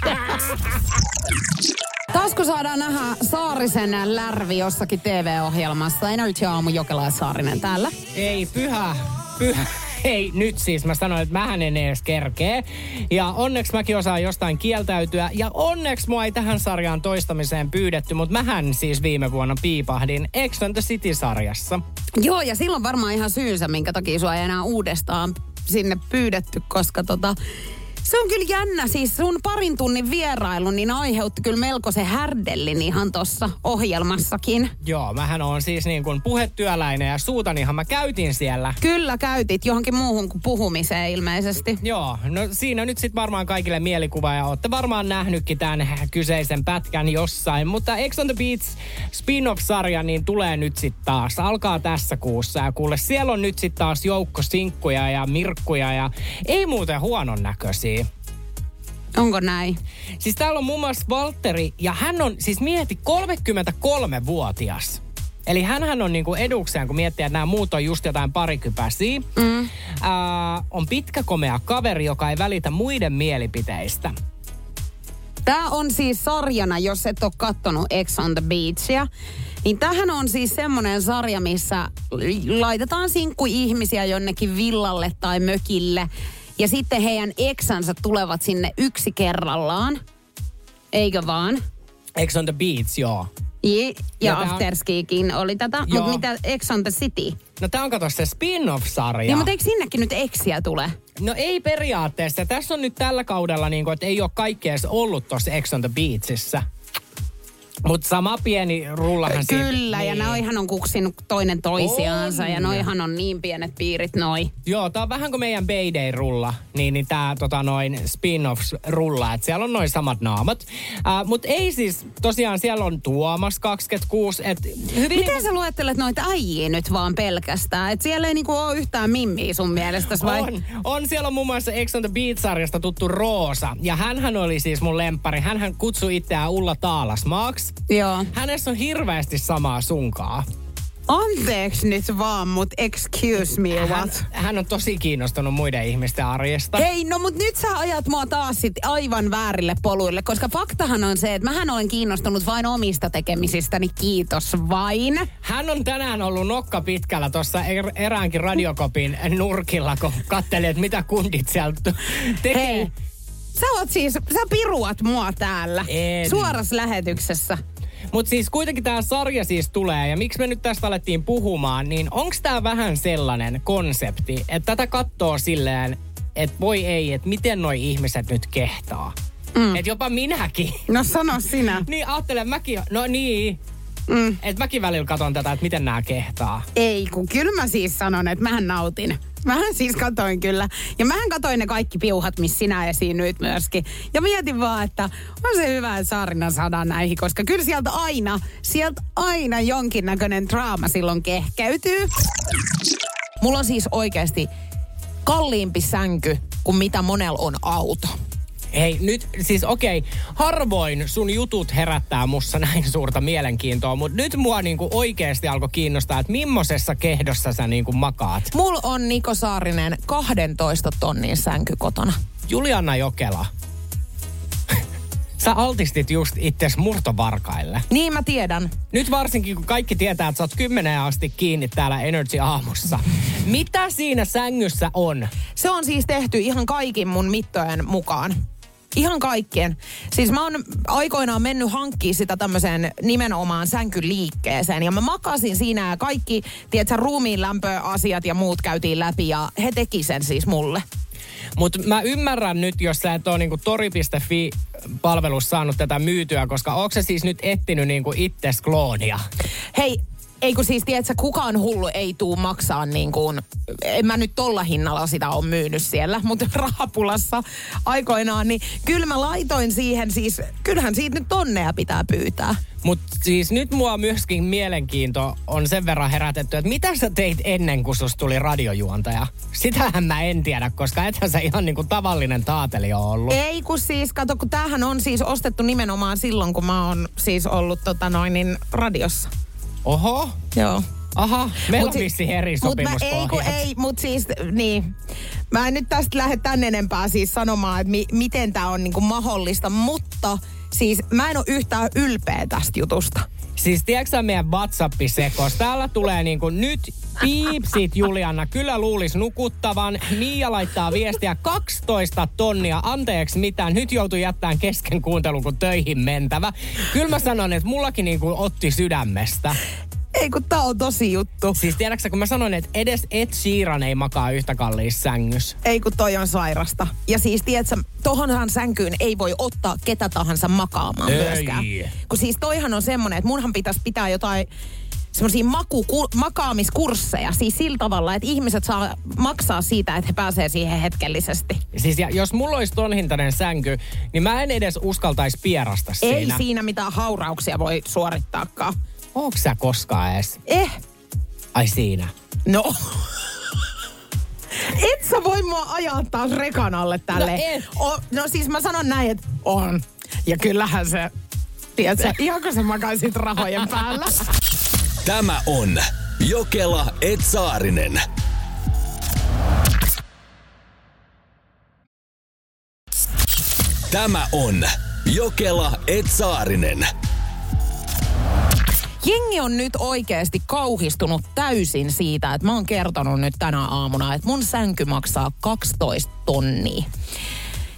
Taas kun saadaan nähdä Saarisen lärvi jossakin TV-ohjelmassa, Energy Aamu Jokela ja Saarinen täällä. Ei, pyhä, pyhä. Ei, nyt siis mä sanoin, että mähän en edes kerkee. Ja onneksi mäkin osaan jostain kieltäytyä. Ja onneksi mua ei tähän sarjaan toistamiseen pyydetty, mutta mähän siis viime vuonna piipahdin Ex on the City-sarjassa. Joo, ja silloin varmaan ihan syynsä, minkä takia sua ei enää uudestaan sinne pyydetty, koska tota, se on kyllä jännä. Siis sun parin tunnin vierailu, niin aiheutti kyllä melko se härdellin ihan tuossa ohjelmassakin. Joo, mähän on siis niin kuin puhetyöläinen ja suutanihan mä käytin siellä. Kyllä käytit johonkin muuhun kuin puhumiseen ilmeisesti. Joo, no siinä nyt sitten varmaan kaikille mielikuva ja olette varmaan nähnytkin tämän kyseisen pätkän jossain. Mutta Ex on the Beach spin-off-sarja niin tulee nyt sitten taas. Alkaa tässä kuussa ja kuule siellä on nyt sitten taas joukko sinkkuja ja mirkkuja ja ei muuten huonon näköisiä. Onko näin? Siis täällä on muun muassa Valtteri ja hän on siis mieti 33-vuotias. Eli hän on niinku edukseen, kun miettii, että nämä muut on just jotain parikypäsiä. Mm. Ää, on pitkä komea kaveri, joka ei välitä muiden mielipiteistä. Tämä on siis sarjana, jos et ole kattonut Ex on the Beachia. Niin tähän on siis semmoinen sarja, missä laitetaan sinkku ihmisiä jonnekin villalle tai mökille. Ja sitten heidän eksänsä tulevat sinne yksi kerrallaan. Eikö vaan? Ex on the Beach, joo. Ja, ja tää on- Afterskiikin oli tätä. Mutta mitä Ex on the City? No tää on kato se spin-off-sarja. Niin, mutta eikö sinnekin nyt eksiä tule? No ei periaatteessa. Tässä on nyt tällä kaudella, niin kuin, että ei ole kaikki edes ollut tuossa Ex on the Beachissä. Mutta sama pieni rullahan siitä- Kyllä, ja niin. noihan on kuksinut toinen toisiaansa. On. Ja noihan on niin pienet piirit noi. Joo, tää on vähän kuin meidän Bayday-rulla, niin, niin tää tota noin spin-off-rulla, että siellä on noin samat naamat. Mutta ei siis, tosiaan siellä on Tuomas 26, että hyvin... Miten sä luettelet noita äijiä nyt vaan pelkästään? Et siellä ei niinku ole yhtään mimmiä sun mielestäsi vai? On, on. Siellä on muun muassa Ex on the Beach-sarjasta tuttu Roosa. Ja hänhän oli siis mun lemppari. Hänhän kutsui itseään Ulla Taalasmaaksi. Joo. Hänessä on hirveästi samaa sunkaa. Anteeksi nyt vaan, mut excuse me Hän, what? hän on tosi kiinnostunut muiden ihmisten arjesta. Hei, no mut nyt sä ajat mua taas sit aivan väärille poluille, koska faktahan on se, että mähän olen kiinnostunut vain omista tekemisistäni, kiitos vain. Hän on tänään ollut nokka pitkällä tuossa er, eräänkin radiokopin nurkilla, kun kattelee, että mitä kundit sieltä tekee. Hei, sä oot siis, sä piruat mua täällä. En. Suorassa lähetyksessä. Mutta siis kuitenkin tämä sarja siis tulee, ja miksi me nyt tästä alettiin puhumaan, niin onko tämä vähän sellainen konsepti, että tätä katsoo silleen, että voi ei, että miten noi ihmiset nyt kehtaa. Mm. Että jopa minäkin. No sano sinä. niin ajattelen mäkin, no niin. Mm. Että mäkin välillä katon tätä, että miten nämä kehtaa. Ei, kun kyllä mä siis sanon, että mähän nautin. Mähän siis katoin kyllä. Ja mähän katoin ne kaikki piuhat, missä sinä esiinnyit myöskin. Ja mietin vaan, että on se hyvä, että Saarina saadaan näihin, koska kyllä sieltä aina, sieltä aina jonkinnäköinen draama silloin kehkeytyy. Mulla on siis oikeasti kalliimpi sänky kuin mitä monella on auto. Hei, nyt siis okei, okay, harvoin sun jutut herättää mussa näin suurta mielenkiintoa, mutta nyt mua niinku oikeasti alkoi kiinnostaa, että millaisessa kehdossa sä niinku makaat. Mulla on Niko Saarinen 12 tonnin sänky kotona. Juliana Jokela. Sä altistit just itses murtovarkaille. Niin mä tiedän. Nyt varsinkin, kun kaikki tietää, että sä oot kymmeneen asti kiinni täällä Energy Aamussa. Mitä siinä sängyssä on? Se on siis tehty ihan kaikin mun mittojen mukaan. Ihan kaikkien. Siis mä oon aikoinaan mennyt hankkimaan sitä tämmöiseen nimenomaan sänkyliikkeeseen. Ja mä makasin siinä ja kaikki, tiedätkö, ruumiin lämpöasiat ja muut käytiin läpi. Ja he teki sen siis mulle. Mutta mä ymmärrän nyt, jos sä et ole niinku tori.fi palvelussa saanut tätä myytyä, koska onko se siis nyt etsinyt niinku itses kloonia? Hei, ei kun siis, tiedätkö, kukaan hullu ei tuu maksaa niin kuin, en mä nyt tolla hinnalla sitä on myynyt siellä, mutta rahapulassa aikoinaan, niin kyllä mä laitoin siihen siis, kyllähän siitä nyt tonneja pitää pyytää. Mutta siis nyt mua myöskin mielenkiinto on sen verran herätetty, että mitä sä teit ennen kuin sus tuli radiojuontaja? Sitähän mä en tiedä, koska ethän sä ihan niinku tavallinen taateli ole ollut. Ei kun siis, kato, kun tämähän on siis ostettu nimenomaan silloin, kun mä oon siis ollut tota noin niin radiossa. Oho. Joo. Aha, meillä on vissi eri mut mä, ei, kun ei, mutta siis niin. Mä en nyt tästä lähde tän enempää siis sanomaan, että mi, miten tämä on niinku mahdollista, mutta siis mä en ole yhtään ylpeä tästä jutusta. Siis tiedätkö meidän WhatsApp-sekos? Täällä tulee niinku nyt piipsit Juliana. Kyllä luulis nukuttavan. Mia laittaa viestiä 12 tonnia. Anteeksi mitä, nyt joutuu jättämään kesken kuuntelun kun töihin mentävä. Kyllä mä sanon, että mullakin niinku otti sydämestä. Ei kun tää on tosi juttu. Siis tiedätkö kun mä sanoin, että edes Ed Sheeran ei makaa yhtä kalliissa sängyssä. Ei kun toi on sairasta. Ja siis tiedätkö, tohonhan sänkyyn ei voi ottaa ketä tahansa makaamaan ei. myöskään. Kun siis toihan on semmonen, että munhan pitäisi pitää jotain semmoisia maku, ku, makaamiskursseja. Siis sillä tavalla, että ihmiset saa maksaa siitä, että he pääsee siihen hetkellisesti. Siis ja, jos mulla olisi ton hintainen sänky, niin mä en edes uskaltaisi pierasta siinä. Ei siinä mitään haurauksia voi suorittaakaan. Onko sä koskaan edes? Eh. Ai siinä. No. Et sä voi mua ajaa taas rekan alle tälle. No, et. O, no siis mä sanon näin, että on. Ja kyllähän se, tiedätkö, ihan kun sä makaisit rahojen päällä. Tämä on Jokela Etsaarinen. Tämä on Jokela Etsaarinen. Jengi on nyt oikeasti kauhistunut täysin siitä, että mä oon kertonut nyt tänä aamuna, että mun sänky maksaa 12 tonnia.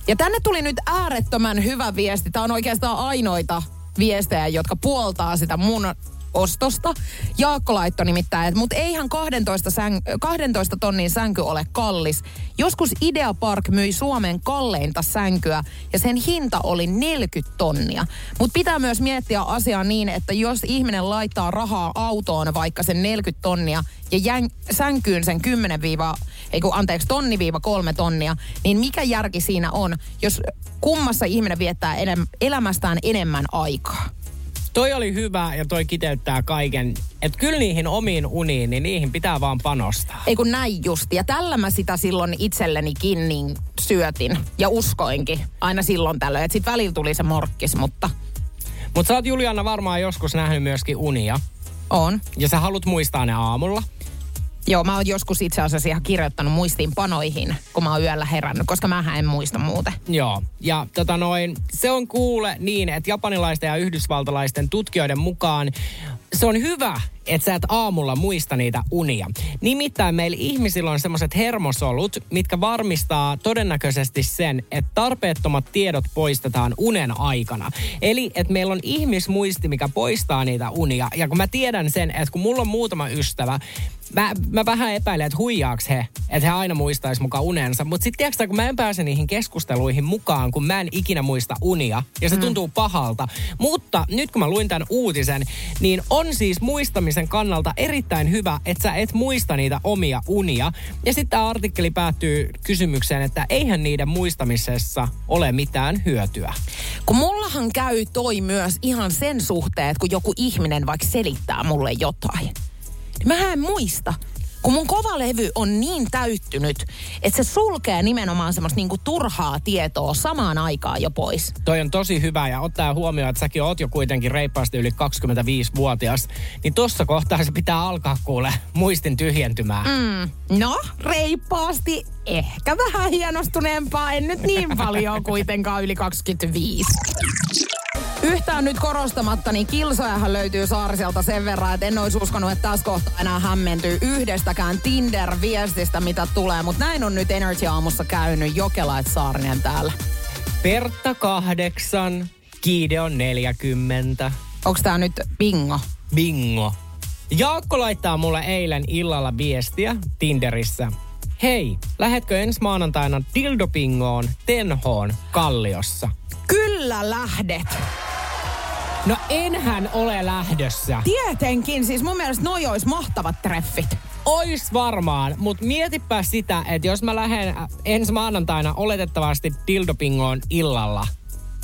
Ja tänne tuli nyt äärettömän hyvä viesti. Tämä on oikeastaan ainoita viestejä, jotka puoltaa sitä mun ostosta. Jaakko laittoi nimittäin, että mutta eihän 12, säng, 12 tonnin sänky ole kallis. Joskus Idea Park myi Suomen kalleinta sänkyä ja sen hinta oli 40 tonnia. Mutta pitää myös miettiä asiaa niin, että jos ihminen laittaa rahaa autoon vaikka sen 40 tonnia ja jän, sänkyyn sen 10 ei kun anteeksi, tonni viiva kolme tonnia, niin mikä järki siinä on, jos kummassa ihminen viettää elämästään enemmän aikaa? Toi oli hyvä ja toi kiteyttää kaiken. Että kyllä niihin omiin uniin, niin niihin pitää vaan panostaa. Ei kun näin just. Ja tällä mä sitä silloin itsellenikin niin syötin. Ja uskoinkin aina silloin tällöin. Että sit välillä tuli se morkkis, mutta... Mutta sä oot Juliana varmaan joskus nähnyt myöskin unia. On. Ja sä haluat muistaa ne aamulla. Joo, mä oon joskus itse asiassa ihan kirjoittanut muistiinpanoihin, kun mä oon yöllä herännyt, koska mä en muista muuten. Joo, ja tota noin, se on kuule niin, että japanilaisten ja yhdysvaltalaisten tutkijoiden mukaan se on hyvä, että sä et aamulla muista niitä unia. Nimittäin meillä ihmisillä on semmoiset hermosolut, mitkä varmistaa todennäköisesti sen, että tarpeettomat tiedot poistetaan unen aikana. Eli että meillä on ihmismuisti, mikä poistaa niitä unia. Ja kun mä tiedän sen, että kun mulla on muutama ystävä, Mä, mä vähän epäilen, että huijaaks he, että he aina muistaisi mukaan unensa. Mutta sitten tiedätkö, kun mä en pääse niihin keskusteluihin mukaan, kun mä en ikinä muista unia. Ja se mm. tuntuu pahalta. Mutta nyt kun mä luin tämän uutisen, niin on siis muistamisen kannalta erittäin hyvä, että sä et muista niitä omia unia. Ja sitten tämä artikkeli päättyy kysymykseen, että eihän niiden muistamisessa ole mitään hyötyä. Kun mullahan käy toi myös ihan sen suhteen, että kun joku ihminen vaikka selittää mulle jotain Mä en muista, kun mun kova levy on niin täyttynyt, että se sulkee nimenomaan semmoista niinku turhaa tietoa samaan aikaan jo pois. Toi on tosi hyvä ja ottaa huomioon, että säkin oot jo kuitenkin reippaasti yli 25-vuotias, niin tossa kohtaa se pitää alkaa kuule muistin tyhjentymään. Mm. No, reippaasti, ehkä vähän hienostuneempaa, en nyt niin paljon kuitenkaan yli 25. Yhtään nyt korostamatta, niin kilsojahan löytyy Saariselta sen verran, että en olisi uskonut, että tässä kohtaa enää hämmentyy yhdestäkään Tinder-viestistä, mitä tulee. Mutta näin on nyt Energy-aamussa käynyt Jokela et Saarinen täällä. Pertta kahdeksan, Kiide on 40. Onko tää nyt bingo? Bingo. Jaakko laittaa mulle eilen illalla viestiä Tinderissä. Hei, lähetkö ensi maanantaina dildopingoon Tenhoon Kalliossa? Kyllä lähdet. No enhän ole lähdössä. Tietenkin, siis mun mielestä noi olisi mahtavat treffit. Ois varmaan, mutta mietipä sitä, että jos mä lähden ensi maanantaina oletettavasti dildopingoon illalla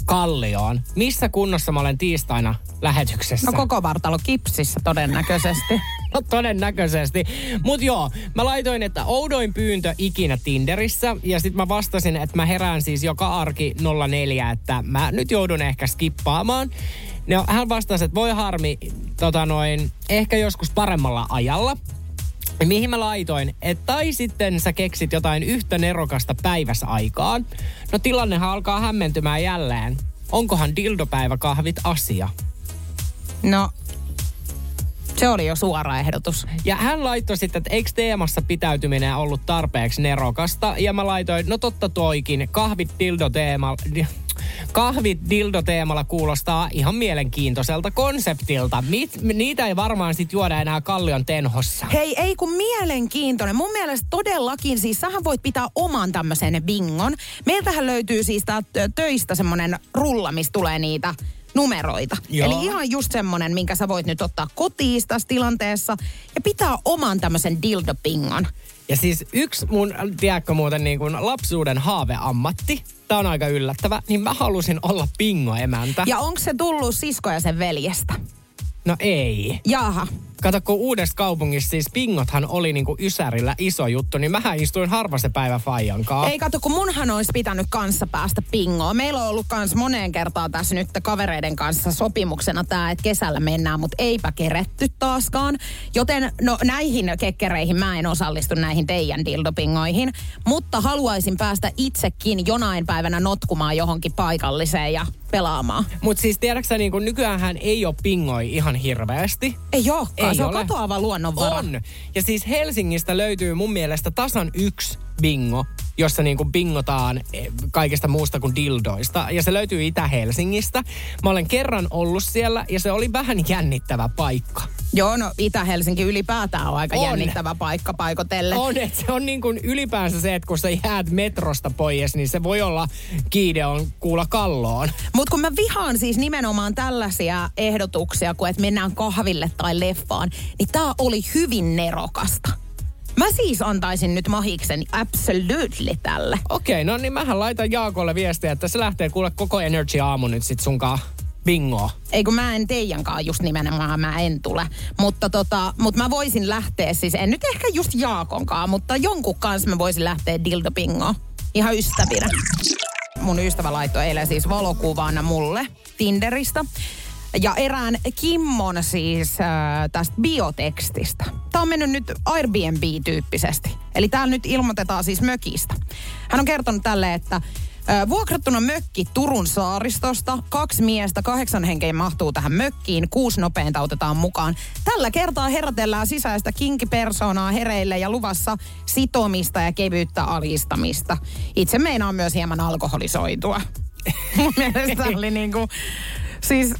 Kallioon, missä kunnossa mä olen tiistaina lähetyksessä? No koko vartalo kipsissä todennäköisesti. no todennäköisesti. Mut joo, mä laitoin, että oudoin pyyntö ikinä Tinderissä. Ja sitten mä vastasin, että mä herään siis joka arki 04, että mä nyt joudun ehkä skippaamaan. No, hän vastasi, että voi harmi, tota noin, ehkä joskus paremmalla ajalla. Mihin mä laitoin, että tai sitten sä keksit jotain yhtä nerokasta päivässä aikaan. No tilannehan alkaa hämmentymään jälleen. Onkohan dildopäiväkahvit asia? No, se oli jo suora ehdotus. Ja hän laittoi sitten, että eikö teemassa pitäytyminen ollut tarpeeksi nerokasta. Ja mä laitoin, no totta toikin, kahvit dildo teemalla kahvit dildo-teemalla kuulostaa ihan mielenkiintoiselta konseptilta. Mit, niitä ei varmaan sit juoda enää Kallion tenhossa. Hei, ei kun mielenkiintoinen. Mun mielestä todellakin, siis sähän voit pitää oman tämmöisen bingon. Meiltähän löytyy siis töistä semmonen rulla, missä tulee niitä numeroita. Joo. Eli ihan just semmonen, minkä sä voit nyt ottaa kotiin tässä tilanteessa ja pitää oman tämmöisen dildo-pingon. Ja siis yksi mun, tiedätkö muuten niin kuin lapsuuden haaveammatti, tämä on aika yllättävä, niin mä halusin olla pingoemäntä. Ja onko se tullut siskoja sen veljestä? No ei. Jaha. Kato, kun uudessa kaupungissa siis pingothan oli niinku Ysärillä iso juttu, niin mähän istuin harva se päivä Fajankaa. Ei kato, kun munhan olisi pitänyt kanssa päästä pingoon. Meillä on ollut kans moneen kertaan tässä nyt kavereiden kanssa sopimuksena tämä, että kesällä mennään, mutta eipä keretty taaskaan. Joten no näihin kekkereihin mä en osallistu näihin teidän dildopingoihin, mutta haluaisin päästä itsekin jonain päivänä notkumaan johonkin paikalliseen ja pelaamaan. Mutta siis tiedätkö niin kun nykyään ei ole pingoi ihan hirveästi. Ei olekaan, ei se ole. on katoava luonnonvara. On. Ja siis Helsingistä löytyy mun mielestä tasan yksi bingo, jossa niin kuin bingotaan eh, kaikesta muusta kuin dildoista. Ja se löytyy Itä-Helsingistä. Mä olen kerran ollut siellä ja se oli vähän jännittävä paikka. Joo, no Itä-Helsinki ylipäätään on aika on. jännittävä paikka paikotelle. On, että se on niin kuin ylipäänsä se, että kun sä jäät metrosta pois, niin se voi olla kiide on kuulla kalloon. Mutta kun mä vihaan siis nimenomaan tällaisia ehdotuksia, kuin että mennään kahville tai leffaan, niin tää oli hyvin nerokasta. Mä siis antaisin nyt mahiksen absolutely tälle. Okei, okay, no niin mähän laitan Jaakolle viestiä, että se lähtee kuule koko Energy aamu nyt sit sunkaan bingo. Ei kun mä en teidänkaan just nimenomaan, mä en tule. Mutta tota, mut mä voisin lähteä siis, en nyt ehkä just Jaakonkaan, mutta jonkun kanssa mä voisin lähteä dildo bingo. Ihan ystävinä. Mun ystävä laittoi eilen siis valokuvana mulle Tinderistä. Ja erään Kimmon siis äh, tästä biotekstistä. Tämä on mennyt nyt Airbnb-tyyppisesti. Eli täällä nyt ilmoitetaan siis mökistä. Hän on kertonut tälle, että Ö, Vuokrattuna mökki Turun saaristosta. Kaksi miestä, kahdeksan henkeä mahtuu tähän mökkiin. Kuusi nopeinta otetaan mukaan. Tällä kertaa herätellään sisäistä kinkipersoonaa hereille ja luvassa sitomista ja kevyyttä alistamista. Itse meinaan myös hieman alkoholisoitua. Mun mielestä oli niinku, siis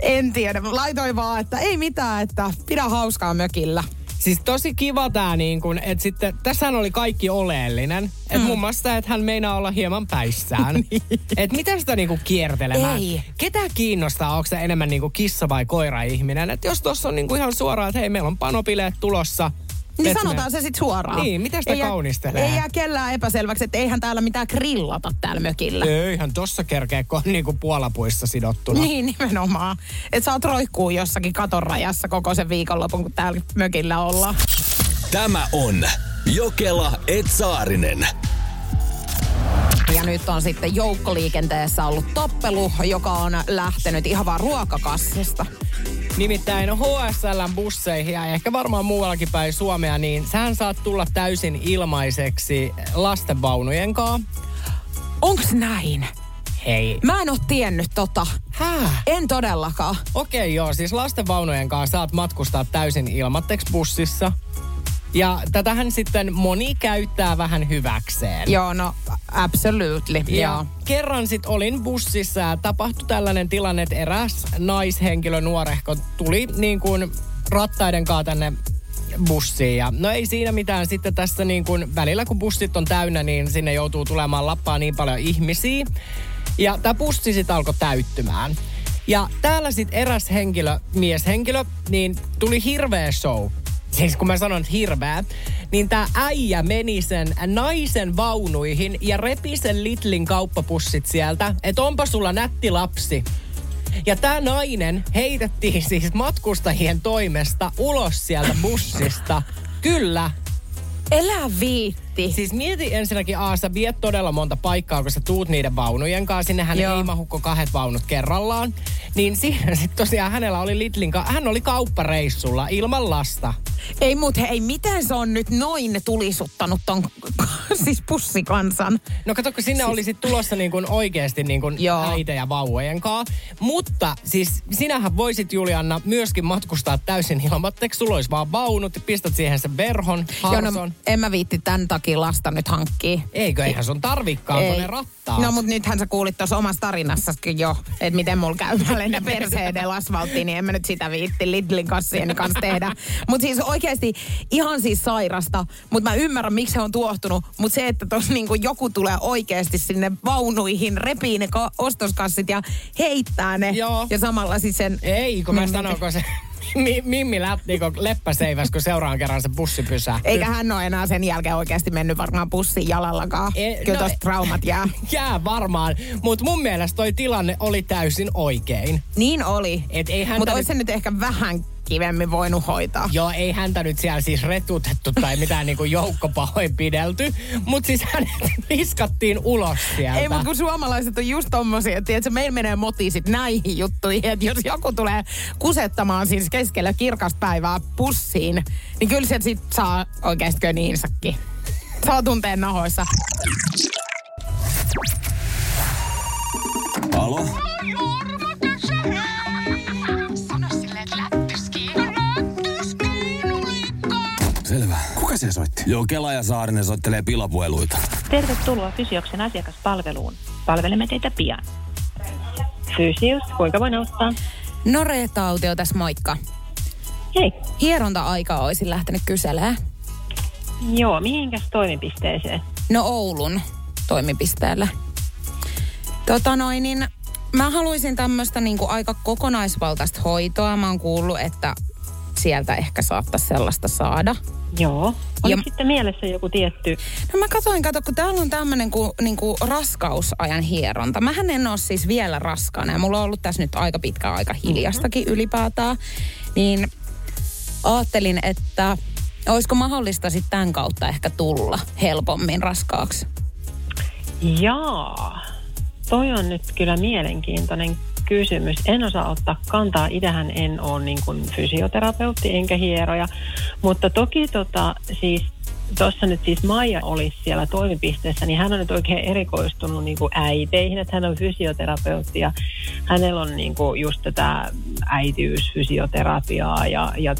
en tiedä. Laitoin vaan, että ei mitään, että pidä hauskaa mökillä. Siis tosi kiva tää niin kun, että sitten, tässähän oli kaikki oleellinen. Että mm. muun muassa, että hän meinaa olla hieman päissään. että miten sitä niinku kiertelemään? Ei. Ketä kiinnostaa, onko se enemmän niinku kissa vai koira-ihminen? Että jos tuossa on niinku ihan suoraan, että hei, meillä on panopileet tulossa. Niin et me- sanotaan se sitten suoraan. Niin, mitä sitä Ei jää- kaunistelee? Ei jää kellään epäselväksi, että eihän täällä mitään grillata täällä mökillä. Eihän tossa kerkeä, kun on niinku puolapuissa sidottuna. Niin, nimenomaan. Että saat roikkuu jossakin katon rajassa koko sen viikonlopun, kun täällä mökillä ollaan. Tämä on Jokela Etsaarinen. Ja nyt on sitten joukkoliikenteessä ollut tappelu, joka on lähtenyt ihan vaan ruokakassista. Nimittäin HSL-busseihin ja ehkä varmaan muuallakin päin Suomea, niin sähän saat tulla täysin ilmaiseksi lastenvaunujen kanssa. Onks näin? Hei. Mä en oo tiennyt tota. Häh? En todellakaan. Okei, joo, siis lastenvaunujen kanssa saat matkustaa täysin ilmatteeksi bussissa. Ja tätähän sitten moni käyttää vähän hyväkseen. Joo, no absolutely. Ja Joo. kerran sit olin bussissa ja tapahtui tällainen tilanne, että eräs naishenkilö nuorehko tuli niin kuin rattaiden kanssa tänne bussiin. Ja no ei siinä mitään. Sitten tässä niin kuin välillä kun bussit on täynnä, niin sinne joutuu tulemaan lappaa niin paljon ihmisiä. Ja tämä bussi sitten alkoi täyttymään. Ja täällä sitten eräs henkilö, mieshenkilö, niin tuli hirveä show. Siis kun mä sanon hirveä, niin tämä äijä meni sen naisen vaunuihin ja repi sen Lidlin kauppapussit sieltä, että onpa sulla nätti lapsi. Ja tämä nainen heitettiin siis matkustajien toimesta ulos sieltä bussista. Kyllä. Elä viitti. Siis mieti ensinnäkin A, sä viet todella monta paikkaa, kun sä tuut niiden vaunujen kanssa. Sinnehän Joo. ei mahu kuin kahdet vaunut kerrallaan. Niin siinä sitten tosiaan hänellä oli Lidlin ka- hän oli kauppareissulla ilman lasta. Ei mut hei, miten se on nyt noin tulisuttanut ton siis pussikansan? No kato, kun sinne siis... oli sit tulossa niin kuin oikeasti niin kuin Joo. äitejä vauvojen kanssa. Mutta siis sinähän voisit Julianna myöskin matkustaa täysin ilmatteeksi. Sulla olisi vaan vaunut, pistät siihen sen verhon, Joo, harson. no, en mä viitti tämän takia lasta nyt hankkii. Eikö, eihän sun tarvikkaan, kun ne rattaat. No mut nythän sä kuulit tuossa omassa tarinassaskin jo, että miten mulla käy. Mä lennän perseen asfalttiin, niin en mä nyt sitä viitti Lidlin kassien kanssa tehdä. Mut siis oikeasti ihan siis sairasta. Mut mä ymmärrän, miksi he on tuohtunut. Mut se, että tos niinku joku tulee oikeasti sinne vaunuihin, repii ne ka- ostoskassit ja heittää ne. Joo. Ja samalla siis sen... Ei, kun mä Mimmi- sanon, kun se mi, Mimmi lähti kun leppäseiväs, kun seuraan kerran se bussi pysää. Eikä hän ole enää sen jälkeen oikeasti mennyt varmaan pussiin jalallakaan. E- Kyllä no- tosta traumat jää. Jää varmaan, mutta mun mielestä toi tilanne oli täysin oikein. Niin oli. Et Mutta olisi se nyt ehkä vähän kivemmin voinut hoitaa. Joo, ei häntä nyt siellä siis retutettu tai mitään niinku joukkopahoinpidelty, mutta siis hänet viskattiin ulos sieltä. Ei, mutta kun suomalaiset on just tommosia, että tiedätkö, meillä menee moti sit näihin juttuihin, että jos joku tulee kusettamaan siis keskellä kirkasta päivää pussiin, niin kyllä se sit saa oikeasti köniinsäkin. Saa tunteen nahoissa. Alo? Se soitti? Joo, Kela ja Saarinen soittelee pilapueluita. Tervetuloa Fysioksen asiakaspalveluun. Palvelemme teitä pian. Fysius, kuinka voin auttaa? No Reetta Autio tässä moikka. Hei. Hieronta-aikaa olisin lähtenyt kyselemään. Joo, mihinkäs toimipisteeseen? No Oulun toimipisteellä. Tota noin, niin mä haluaisin tämmöistä niinku aika kokonaisvaltaista hoitoa. Mä oon kuullut, että sieltä ehkä saattaisi sellaista saada. Joo. Oliko Ja- sitten mielessä joku tietty... No mä katsoin, kato, kun täällä on tämmöinen kuin, niin kuin raskausajan hieronta. Mähän en ole siis vielä raskaana ja mulla on ollut tässä nyt aika pitkä aika hiljastakin ylipäätään. Niin ajattelin, että olisiko mahdollista sitten tämän kautta ehkä tulla helpommin raskaaksi. Jaa. Toi on nyt kyllä mielenkiintoinen kysymys. En osaa ottaa kantaa. Itähän en ole niin kuin fysioterapeutti enkä hieroja. Mutta toki tota, siis tuossa nyt siis Maija olisi siellä toimipisteessä, niin hän on nyt oikein erikoistunut niin kuin äiteihin, että hän on fysioterapeutti ja hänellä on niin kuin just tätä äitiysfysioterapiaa ja, ja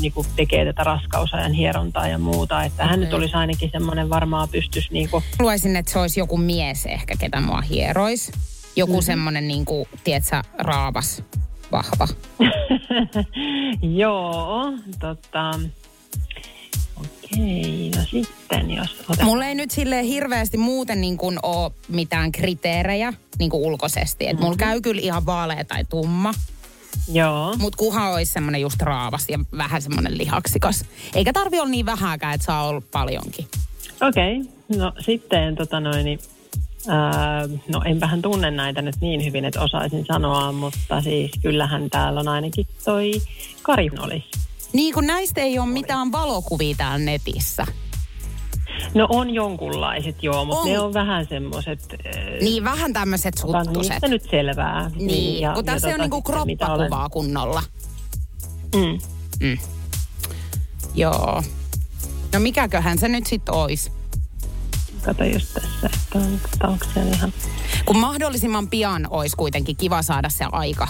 niin kuin tekee tätä raskausajan hierontaa ja muuta, että hän nyt olisi ainakin semmoinen varmaan pystys niin kuin Haluaisin, että se olisi joku mies ehkä, ketä mua hierois. Joku mm-hmm. semmoinen, niin kuin, tiedätkö, raavas, vahva. Joo, tota... Okei, no sitten jos otetaan... Mulla ei nyt silleen hirveästi muuten niin kuin ole mitään kriteerejä niin kuin ulkoisesti. Et mulla käy kyllä ihan vaalea tai tumma. Joo. Mutta kuha olisi semmoinen just raavas ja vähän semmoinen lihaksikas. Eikä tarvi olla niin vähääkään, että saa olla paljonkin. Okei, no sitten tota noin, niin, ää, no enpähän tunne näitä nyt niin hyvin, että osaisin sanoa, mutta siis kyllähän täällä on ainakin toi Kari olisi. Niin kuin näistä ei ole mitään valokuvia täällä netissä. No on jonkunlaiset joo, mutta On. ne on vähän semmoiset... Niin vähän tämmöiset Otan suttuset. niistä nyt selvää. Niin, ja- kun tässä ja on niinku sitten mitä olen- kroppakuvaa kunnolla. Mm. Joo. No mikäköhän se nyt sitten ois? Kato just tässä, että on, onko siellä ihan... Kun mahdollisimman pian olisi kuitenkin kiva saada se aika.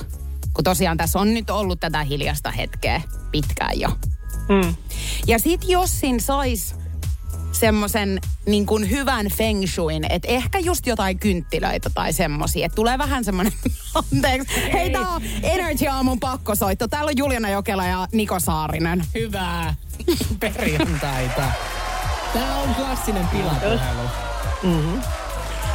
Kun tosiaan tässä on nyt ollut tätä hiljasta hetkeä pitkään jo. Mm. Ja sit jos siinä sais semmoisen niin kuin hyvän feng shuin, että ehkä just jotain kynttilöitä tai semmosia, että tulee vähän semmoinen, anteeksi, hei tää on Energy Aamun pakkosoitto. Täällä on Juliana Jokela ja Niko Saarinen. Hyvää perjantaita. Tää on klassinen pilapuhelu.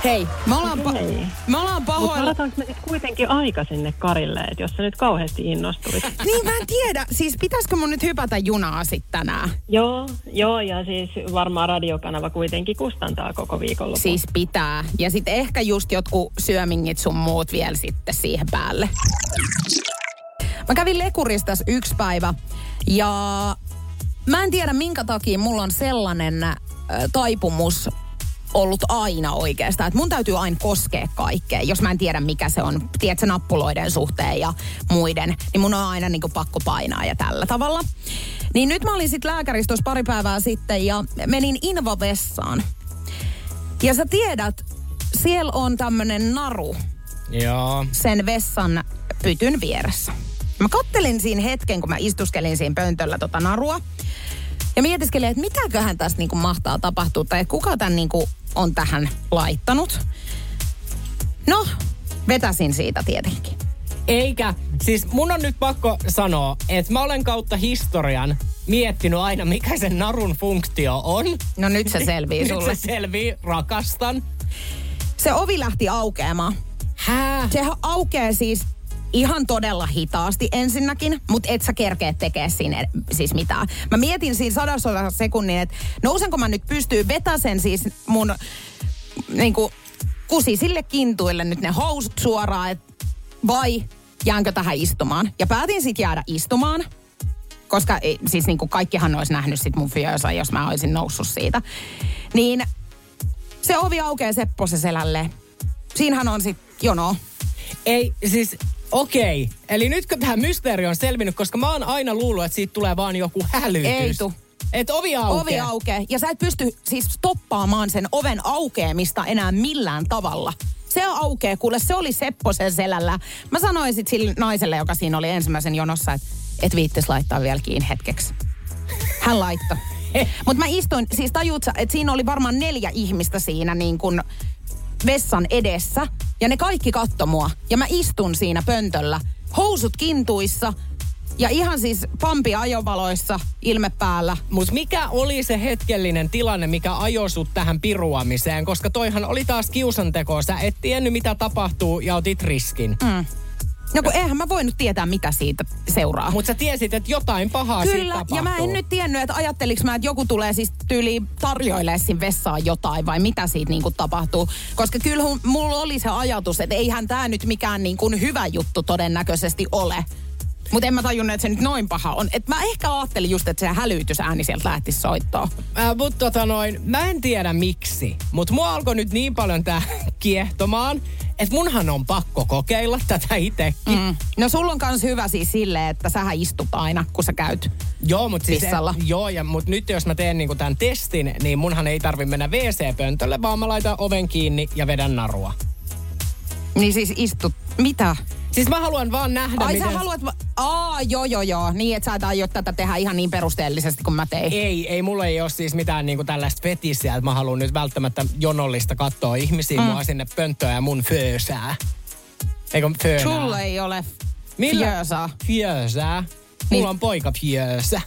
Hei, me ollaan, pa- Hei. me ollaan Mutta pahoilla. varataanko me nyt kuitenkin aika sinne Karille, että jos sä nyt kauheasti innostuit. Niin mä en tiedä, siis pitäisikö mun nyt hypätä junaa sit tänään? joo, joo, ja siis varmaan radiokanava kuitenkin kustantaa koko viikonlopun. Siis pitää. Ja sitten ehkä just jotkut syömingit sun muut vielä sitten siihen päälle. Mä kävin Lekuristas yksi päivä ja mä en tiedä minkä takia mulla on sellainen taipumus ollut aina oikeastaan. Että mun täytyy aina koskea kaikkea, jos mä en tiedä mikä se on, tiedätkö, nappuloiden suhteen ja muiden, niin mun on aina niin pakko painaa ja tällä tavalla. Niin nyt mä olin sitten lääkärissä tuossa pari päivää sitten ja menin invavessaan. Ja sä tiedät, siellä on tämmönen naru Joo. sen vessan pytyn vieressä. Mä kattelin siinä hetken, kun mä istuskelin siinä pöntöllä tota narua. Ja mietiskelin, että mitäköhän tässä niinku mahtaa tapahtua, tai kuka tämän niinku on tähän laittanut. No, vetäsin siitä tietenkin. Eikä, siis mun on nyt pakko sanoa, että mä olen kautta historian miettinyt aina, mikä sen narun funktio on. No nyt se selvii Nyt sulle. se selvii, rakastan. Se ovi lähti aukeamaan. Hää? Se aukeaa siis ihan todella hitaasti ensinnäkin, mutta et sä kerkeä tekee siinä siis mitään. Mä mietin siinä sadasosa sekunnin, että nousenko mä nyt pystyy vetäsen siis mun niinku kusisille kintuille nyt ne housut suoraan, et, vai jäänkö tähän istumaan. Ja päätin sitten jäädä istumaan, koska ei, siis niinku kaikkihan olisi nähnyt sit mun fyösa, jos mä olisin noussut siitä. Niin se ovi aukeaa Sepposen selälle. Siinähän on sit jono. Ei, siis okei. Eli nyt kun tämä mysteeri on selvinnyt, koska mä oon aina luullut, että siitä tulee vaan joku hälytys. Ei tuu. Et ovi aukeaa. Ovi aukeaa. Ja sä et pysty siis stoppaamaan sen oven aukeamista enää millään tavalla. Se aukeaa, kuule se oli Sepposen selällä. Mä sanoin sit sille naiselle, joka siinä oli ensimmäisen jonossa, että et viittis laittaa vielä kiinni hetkeksi. Hän laittoi. Mutta mä istuin, siis tajuut sä, että siinä oli varmaan neljä ihmistä siinä niin kuin vessan edessä. Ja ne kaikki katto mua. Ja mä istun siinä pöntöllä, housut kintuissa ja ihan siis pampi ajovaloissa, ilme päällä. Mutta mikä oli se hetkellinen tilanne, mikä ajoi sut tähän piruamiseen? Koska toihan oli taas kiusanteko. Sä et tiennyt, mitä tapahtuu ja otit riskin. Mm. No kun eihän mä voinut tietää, mitä siitä seuraa. Mutta sä tiesit, että jotain pahaa siitä Kyllä, tapahtuu. ja mä en nyt tiennyt, että ajatteliks mä, että joku tulee siis tyyliin tarjoilee siinä vessaan jotain vai mitä siitä niinku tapahtuu. Koska kyllä mulla oli se ajatus, että eihän tämä nyt mikään niinku hyvä juttu todennäköisesti ole. Mutta en mä tajunnut, että se nyt noin paha on. Et mä ehkä ajattelin just, että se hälytysääni sieltä lähtisi soittoon. Äh, mutta tota noin, mä en tiedä miksi, mutta mua alkoi nyt niin paljon tää kiehtomaan, että munhan on pakko kokeilla tätä itsekin. Mm. No sulla on kans hyvä siis silleen, että sähän istut aina, kun sä käyt. Joo, mutta siis, Pissalla. joo, ja, mut nyt jos mä teen niinku tämän testin, niin munhan ei tarvi mennä WC-pöntölle, vaan mä laitan oven kiinni ja vedän narua. Niin siis istut. Mitä? Siis mä haluan vaan nähdä, Ai miten... sä haluat... va- Aa, joo, joo, joo. Niin, että sä et aio tätä tehdä ihan niin perusteellisesti kuin mä tein. Ei, ei mulla ei ole siis mitään niinku tällaista fetissiä, että mä haluan nyt välttämättä jonollista katsoa ihmisiä mm. mua sinne pönttöön ja mun föösää. Eikö föönää? Sulla ei ole Millä? Fjöösää. Mulla Niin. on poika fjöösä.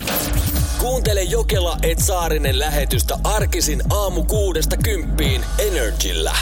Kuuntele Jokela et Saarinen lähetystä arkisin aamu kuudesta kymppiin Energillä.